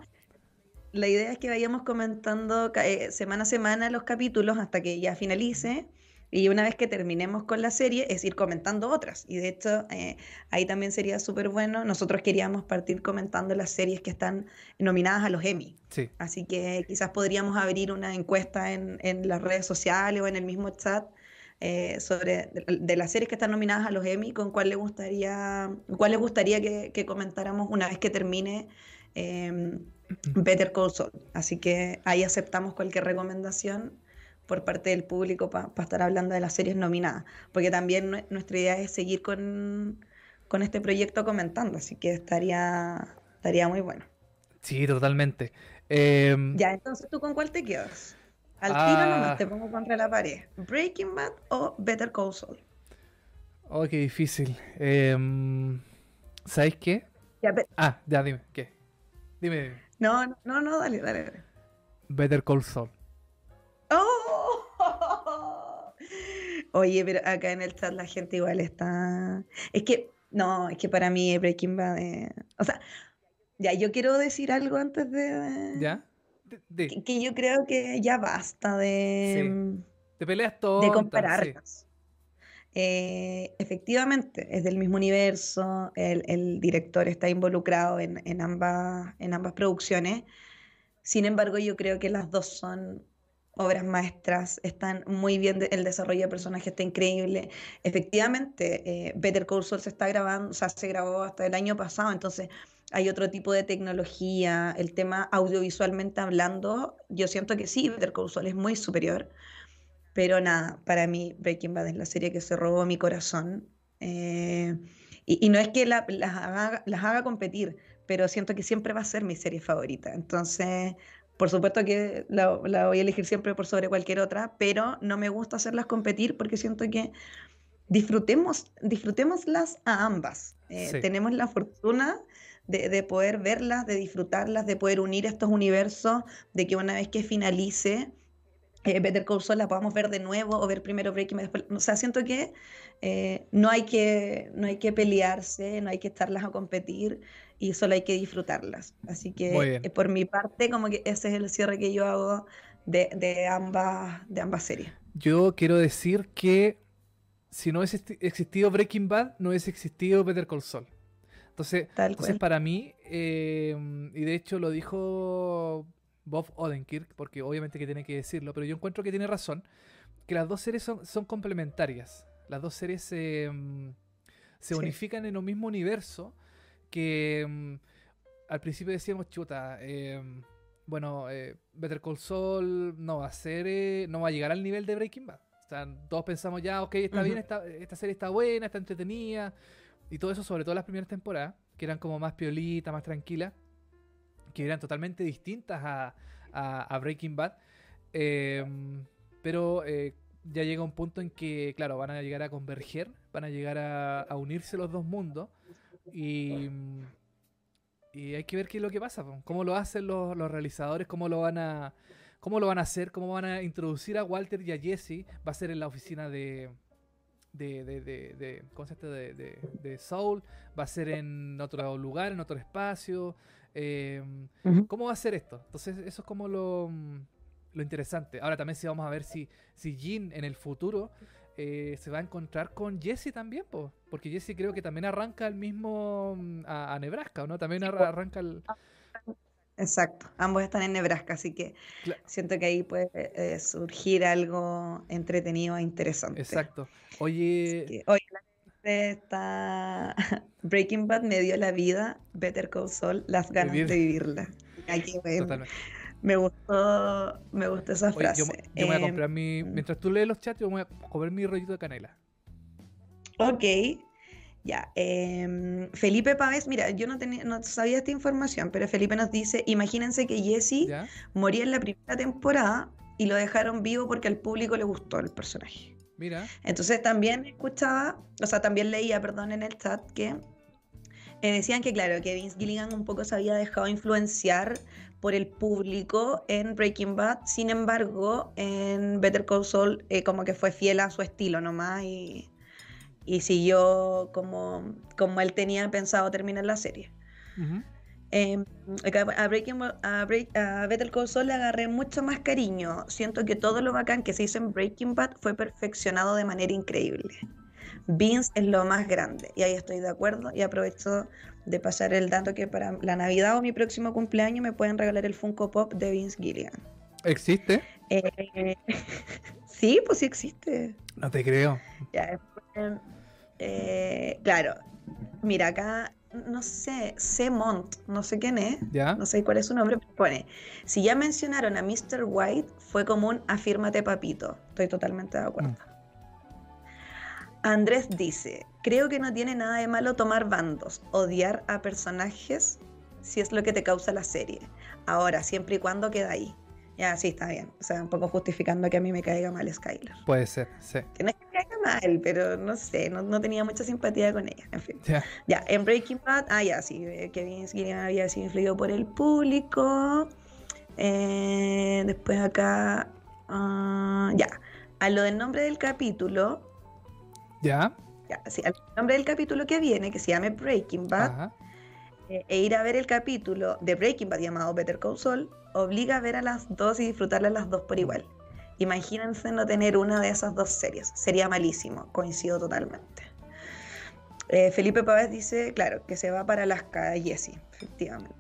Speaker 3: La idea es que vayamos comentando eh, semana a semana los capítulos hasta que ya finalice. Y una vez que terminemos con la serie, es ir comentando otras. Y de hecho, eh, ahí también sería súper bueno. Nosotros queríamos partir comentando las series que están nominadas a los Emmy.
Speaker 2: Sí.
Speaker 3: Así que quizás podríamos abrir una encuesta en, en las redes sociales o en el mismo chat eh, sobre de, las series que están nominadas a los Emmy, con cuál le gustaría, cuál les gustaría que, comentáramos una vez que termine em, Better Call Saul. Así que ahí aceptamos cualquier recomendación por parte del público para estar hablando de las series nominadas, porque también nuestra idea es seguir con, con este proyecto comentando, así que estaría, estaría muy bueno.
Speaker 2: Sí, totalmente. Em,
Speaker 3: ya, entonces, ¿tú con cuál te quedas? Al tiro ah. nomás te pongo contra la pared. Breaking Bad o Better Call Saul.
Speaker 2: Oh, qué difícil. Eh, ¿Sabes qué? Ah, ya dime, ¿qué? Dime,
Speaker 3: No, no, no, dale, dale.
Speaker 2: Better Call Saul.
Speaker 3: ¡Oh! Oye, pero acá en el chat la gente igual está. Es que, no, es que para mí Breaking Bad. O sea, ya, yo quiero decir algo antes de.
Speaker 2: ¿Ya?
Speaker 3: Que, yo creo que ya basta de,
Speaker 2: mm, de peleas todas.
Speaker 3: De compararlas. Eh, efectivamente, es del mismo universo, el, director está involucrado en, ambas, en ambas producciones. Sin embargo, yo creo que las dos son obras maestras, están muy bien, el desarrollo de personajes está increíble. Efectivamente, eh, Better Call Saul se está grabando, o sea, se grabó hasta el año pasado, entonces hay otro tipo de tecnología, el tema audiovisualmente hablando, yo siento que sí, Better Call Saul es muy superior, pero nada, para mí Breaking Bad es la serie que se robó mi corazón. Eh, y, no es que las, haga, competir, pero siento que siempre va a ser mi serie favorita. Entonces, por supuesto que la, voy a elegir siempre por sobre cualquier otra, pero no me gusta hacerlas competir porque siento que disfrutemos, disfrutémoslas a ambas. Eh, tenemos la fortuna de, poder verlas, de disfrutarlas, de poder unir estos universos, de que una vez que finalice eh, Better Call Saul la podamos ver de nuevo o ver primero Breaking Bad. O sea, siento que, eh, no, hay que no hay que pelearse, no hay que estarlas a competir y solo hay que disfrutarlas. Así que eh, por mi parte, como que ese es el cierre que yo hago de, de, ambas, de ambas series.
Speaker 2: Yo quiero decir que si no hubiese existido Breaking Bad, no hubiese existido Better Call Saul. Entonces, entonces para mí, em, y de hecho lo dijo Bob Odenkirk, porque obviamente que tiene que decirlo, pero yo encuentro que tiene razón, que las dos series son, complementarias. Las dos series se, em, unifican en un mismo universo que em, al principio decíamos, chuta, bueno, eh, Better Call Saul no va a ser, eh, no va a llegar al nivel de Breaking Bad. O sea, todos pensamos ya, ok, está bien, esta, esta serie está buena, está entretenida, y todo eso, sobre todo las primeras temporadas, que eran como más piolitas, más tranquilas, que eran totalmente distintas a, Breaking Bad. Em, pero eh, ya llega un punto en que, claro, van a llegar a converger, van a llegar a, unirse los dos mundos. Y, y, hay que ver qué es lo que pasa, cómo lo hacen los, los realizadores, cómo lo van a cómo lo van a hacer, cómo van a introducir a Walter y a Jesse. Va a ser en la oficina de, de, de, de, concepto de, de, Soul, va a ser en otro lugar, en otro espacio. Em, ¿Cómo va a ser esto? Entonces, eso es como lo, lo, interesante. Ahora también si vamos a ver si, si Jin en el futuro eh, se va a encontrar con Jesse también, po, porque Jesse creo que también arranca el mismo mm, a, Nebraska, ¿no? También arranca el...
Speaker 3: Exacto, ambos están en Nebraska, así que siento que ahí puede eh, surgir algo entretenido e interesante.
Speaker 2: Exacto. Oye...
Speaker 3: oye, está Breaking Bad me dio la vida, Better Call Saul, las ganas de vivirla. Me gustó, me gustó esa frase.
Speaker 2: yo, voy a comprar mi. Em, mientras tú lees los chats, yo voy a comer mi rollito de canela.
Speaker 3: Ok. Ya. Em, Felipe Pávez, mira, yo no, tenía, no sabía esta información, pero Felipe nos dice: Imagínense que Jesse moría en la primera temporada y lo dejaron vivo porque al público le gustó el personaje.
Speaker 2: Mira.
Speaker 3: Entonces también escuchaba, o sea, también leía, perdón, en el chat que eh, decían que, claro, que Vince Gilligan un poco se había dejado influenciar por el público en Breaking Bad, sin embargo, en Better Call Saul eh, como que fue fiel a su estilo nomás y, y siguió como, como él tenía pensado terminar la serie. Em, a, Breaking, a, a, Better Call Saul le agarré mucho más cariño. Siento que todo lo bacán que se hizo en Breaking Bad fue perfeccionado de manera increíble. Vince es lo más grande y ahí estoy de acuerdo y aprovecho de pasar el dato que para la Navidad o mi próximo cumpleaños me pueden regalar el Funko Pop de Vince Gilligan.
Speaker 2: ¿Existe?
Speaker 3: Eh, sí, pues sí existe.
Speaker 2: No te creo.
Speaker 3: Eh, claro, mira acá no sé, Mont, no sé quién es, no sé cuál es su nombre, pero pone, si ya mencionaron a Mr. White, fue como un afírmate papito, estoy totalmente de acuerdo. Mm. Andrés dice, creo que no tiene nada de malo tomar bandos, odiar a personajes si es lo que te causa la serie. Ahora, siempre y cuando queda ahí. Ya, sí, está bien. O sea, un poco justificando que a mí me caiga mal Skyler.
Speaker 2: Puede ser, sí.
Speaker 3: Que no es que me caiga mal, pero no sé, no, tenía mucha simpatía con ella. En fin. Ya, en Breaking Bad, ah, ya, sí, eh, Kevin Gillian había sido influido por el público. Eh, después acá, ah, ya, a lo del nombre del capítulo.
Speaker 2: Ya.
Speaker 3: Ya, sí, al nombre del capítulo que viene, que se llama Breaking Bad. Ajá. Eh, e ir a ver el capítulo de Breaking Bad llamado Better Call Saul obliga a ver a las dos y disfrutarlas las dos por igual. Imagínense no tener una de esas dos series. Sería malísimo, coincido totalmente. Eh, Felipe Pávez dice, claro, que se va para Alaska, Jesse, efectivamente.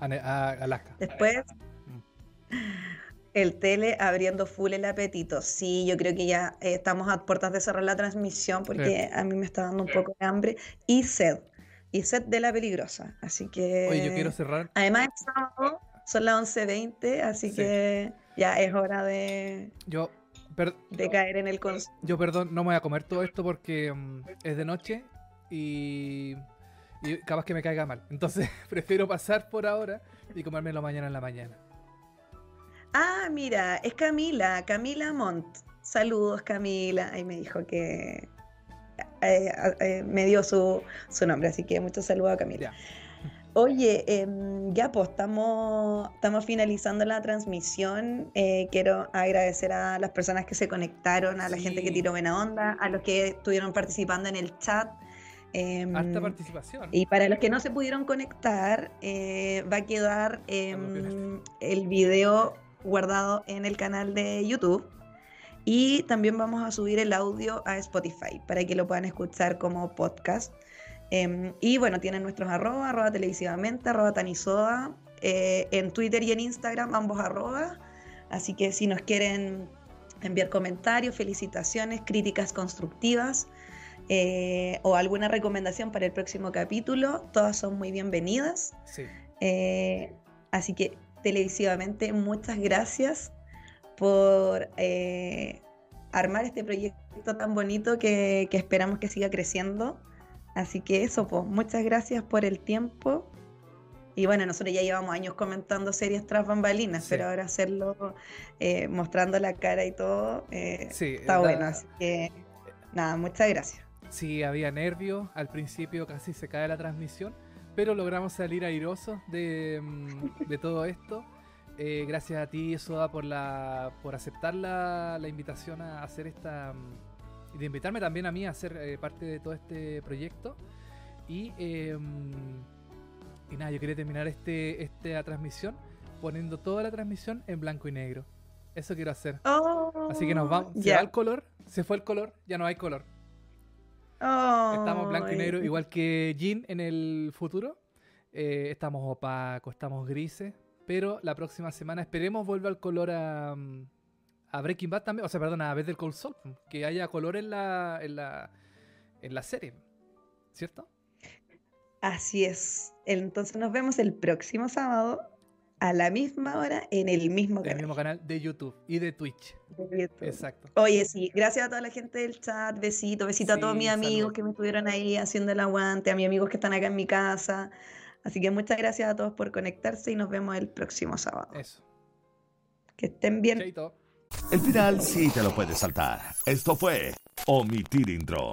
Speaker 2: A, Alaska.
Speaker 3: Después, mm. el tele abriendo full el apetito. Sí, yo creo que ya eh, estamos a puertas de cerrar la transmisión porque a mí me está dando un poco de hambre y sed y set de la peligrosa. Así que.
Speaker 2: Oye, yo quiero cerrar.
Speaker 3: Además, son las 11.20, así que ya es hora de.
Speaker 2: Yo.
Speaker 3: de caer en el
Speaker 2: Yo, perdón, no me voy a comer todo esto porque mm, es de noche y. Y capaz que me caiga mal. Entonces, prefiero pasar por ahora y comérmelo mañana en la mañana.
Speaker 3: Ah, mira, es Camila, Camila Montt. Saludos, Camila. Ahí me dijo que, eh, eh, me dio su, nombre, así que muchos saludos a Camila. Oye, em, ya pues estamos, estamos finalizando la transmisión. Eh, quiero agradecer a las personas que se conectaron, a la gente que tiró buena onda, a los que estuvieron participando en el chat.
Speaker 2: Eh, Harta participación.
Speaker 3: Y para los que no se pudieron conectar, va a quedar em, el video guardado en el canal de YouTube. Y también vamos a subir el audio a Spotify para que lo puedan escuchar como podcast. Em, y bueno, tienen nuestros arroba, arroba televisivamente, arroba tanisoda, eh, en Twitter y en Instagram, ambos arroba. Así que si nos quieren enviar comentarios, felicitaciones, críticas constructivas eh, o alguna recomendación para el próximo capítulo, todas son muy bienvenidas.
Speaker 2: Sí.
Speaker 3: Eh, así que televisivamente, muchas gracias por eh, armar este proyecto tan bonito que, esperamos que siga creciendo. Así que eso, pues, muchas gracias por el tiempo. Y bueno, nosotros ya llevamos años comentando series tras bambalinas, pero ahora hacerlo eh, mostrando la cara y todo eh, está bueno. Así que nada, muchas gracias.
Speaker 2: Sí, había nervios, al principio casi se cae la transmisión, pero logramos salir airosos de, mm, de todo esto. Eh, gracias a ti, Soda, por, la, por aceptar la, invitación a hacer esta. y de invitarme también a mí a ser eh, parte de todo este proyecto. Y, em, y nada, yo quería terminar este, esta transmisión poniendo toda la transmisión en blanco y negro. Eso quiero hacer.
Speaker 3: Oh,
Speaker 2: Así que nos vamos. Se
Speaker 3: ya.
Speaker 2: va el color, se fue el color, ya no hay color. Estamos blanco y negro,
Speaker 3: Ay.
Speaker 2: igual que Jean en el futuro. Eh, estamos opacos, estamos grises. Pero la próxima semana esperemos vuelva el color a, mm, a Breaking Bad también. O sea, perdón, a Better Call Saul. Que haya color en la, en la, en la serie. ¿Cierto?
Speaker 3: Así es. Entonces nos vemos el próximo sábado a la misma hora en el mismo
Speaker 2: En el
Speaker 3: canal.
Speaker 2: mismo canal de YouTube y de Twitch.
Speaker 3: de YouTube.
Speaker 2: Exacto.
Speaker 3: Oye, sí, gracias a toda la gente del chat, besito, besito a todos mis amigos
Speaker 2: saludos.
Speaker 3: que me estuvieron ahí haciendo el aguante, a mis amigos que están acá en mi casa. Así que muchas gracias a todos por conectarse y nos vemos el próximo sábado.
Speaker 2: Eso.
Speaker 3: Que estén bien.
Speaker 2: Chaito.
Speaker 1: El final sí te lo puedes saltar. Esto fue Omitir Intro.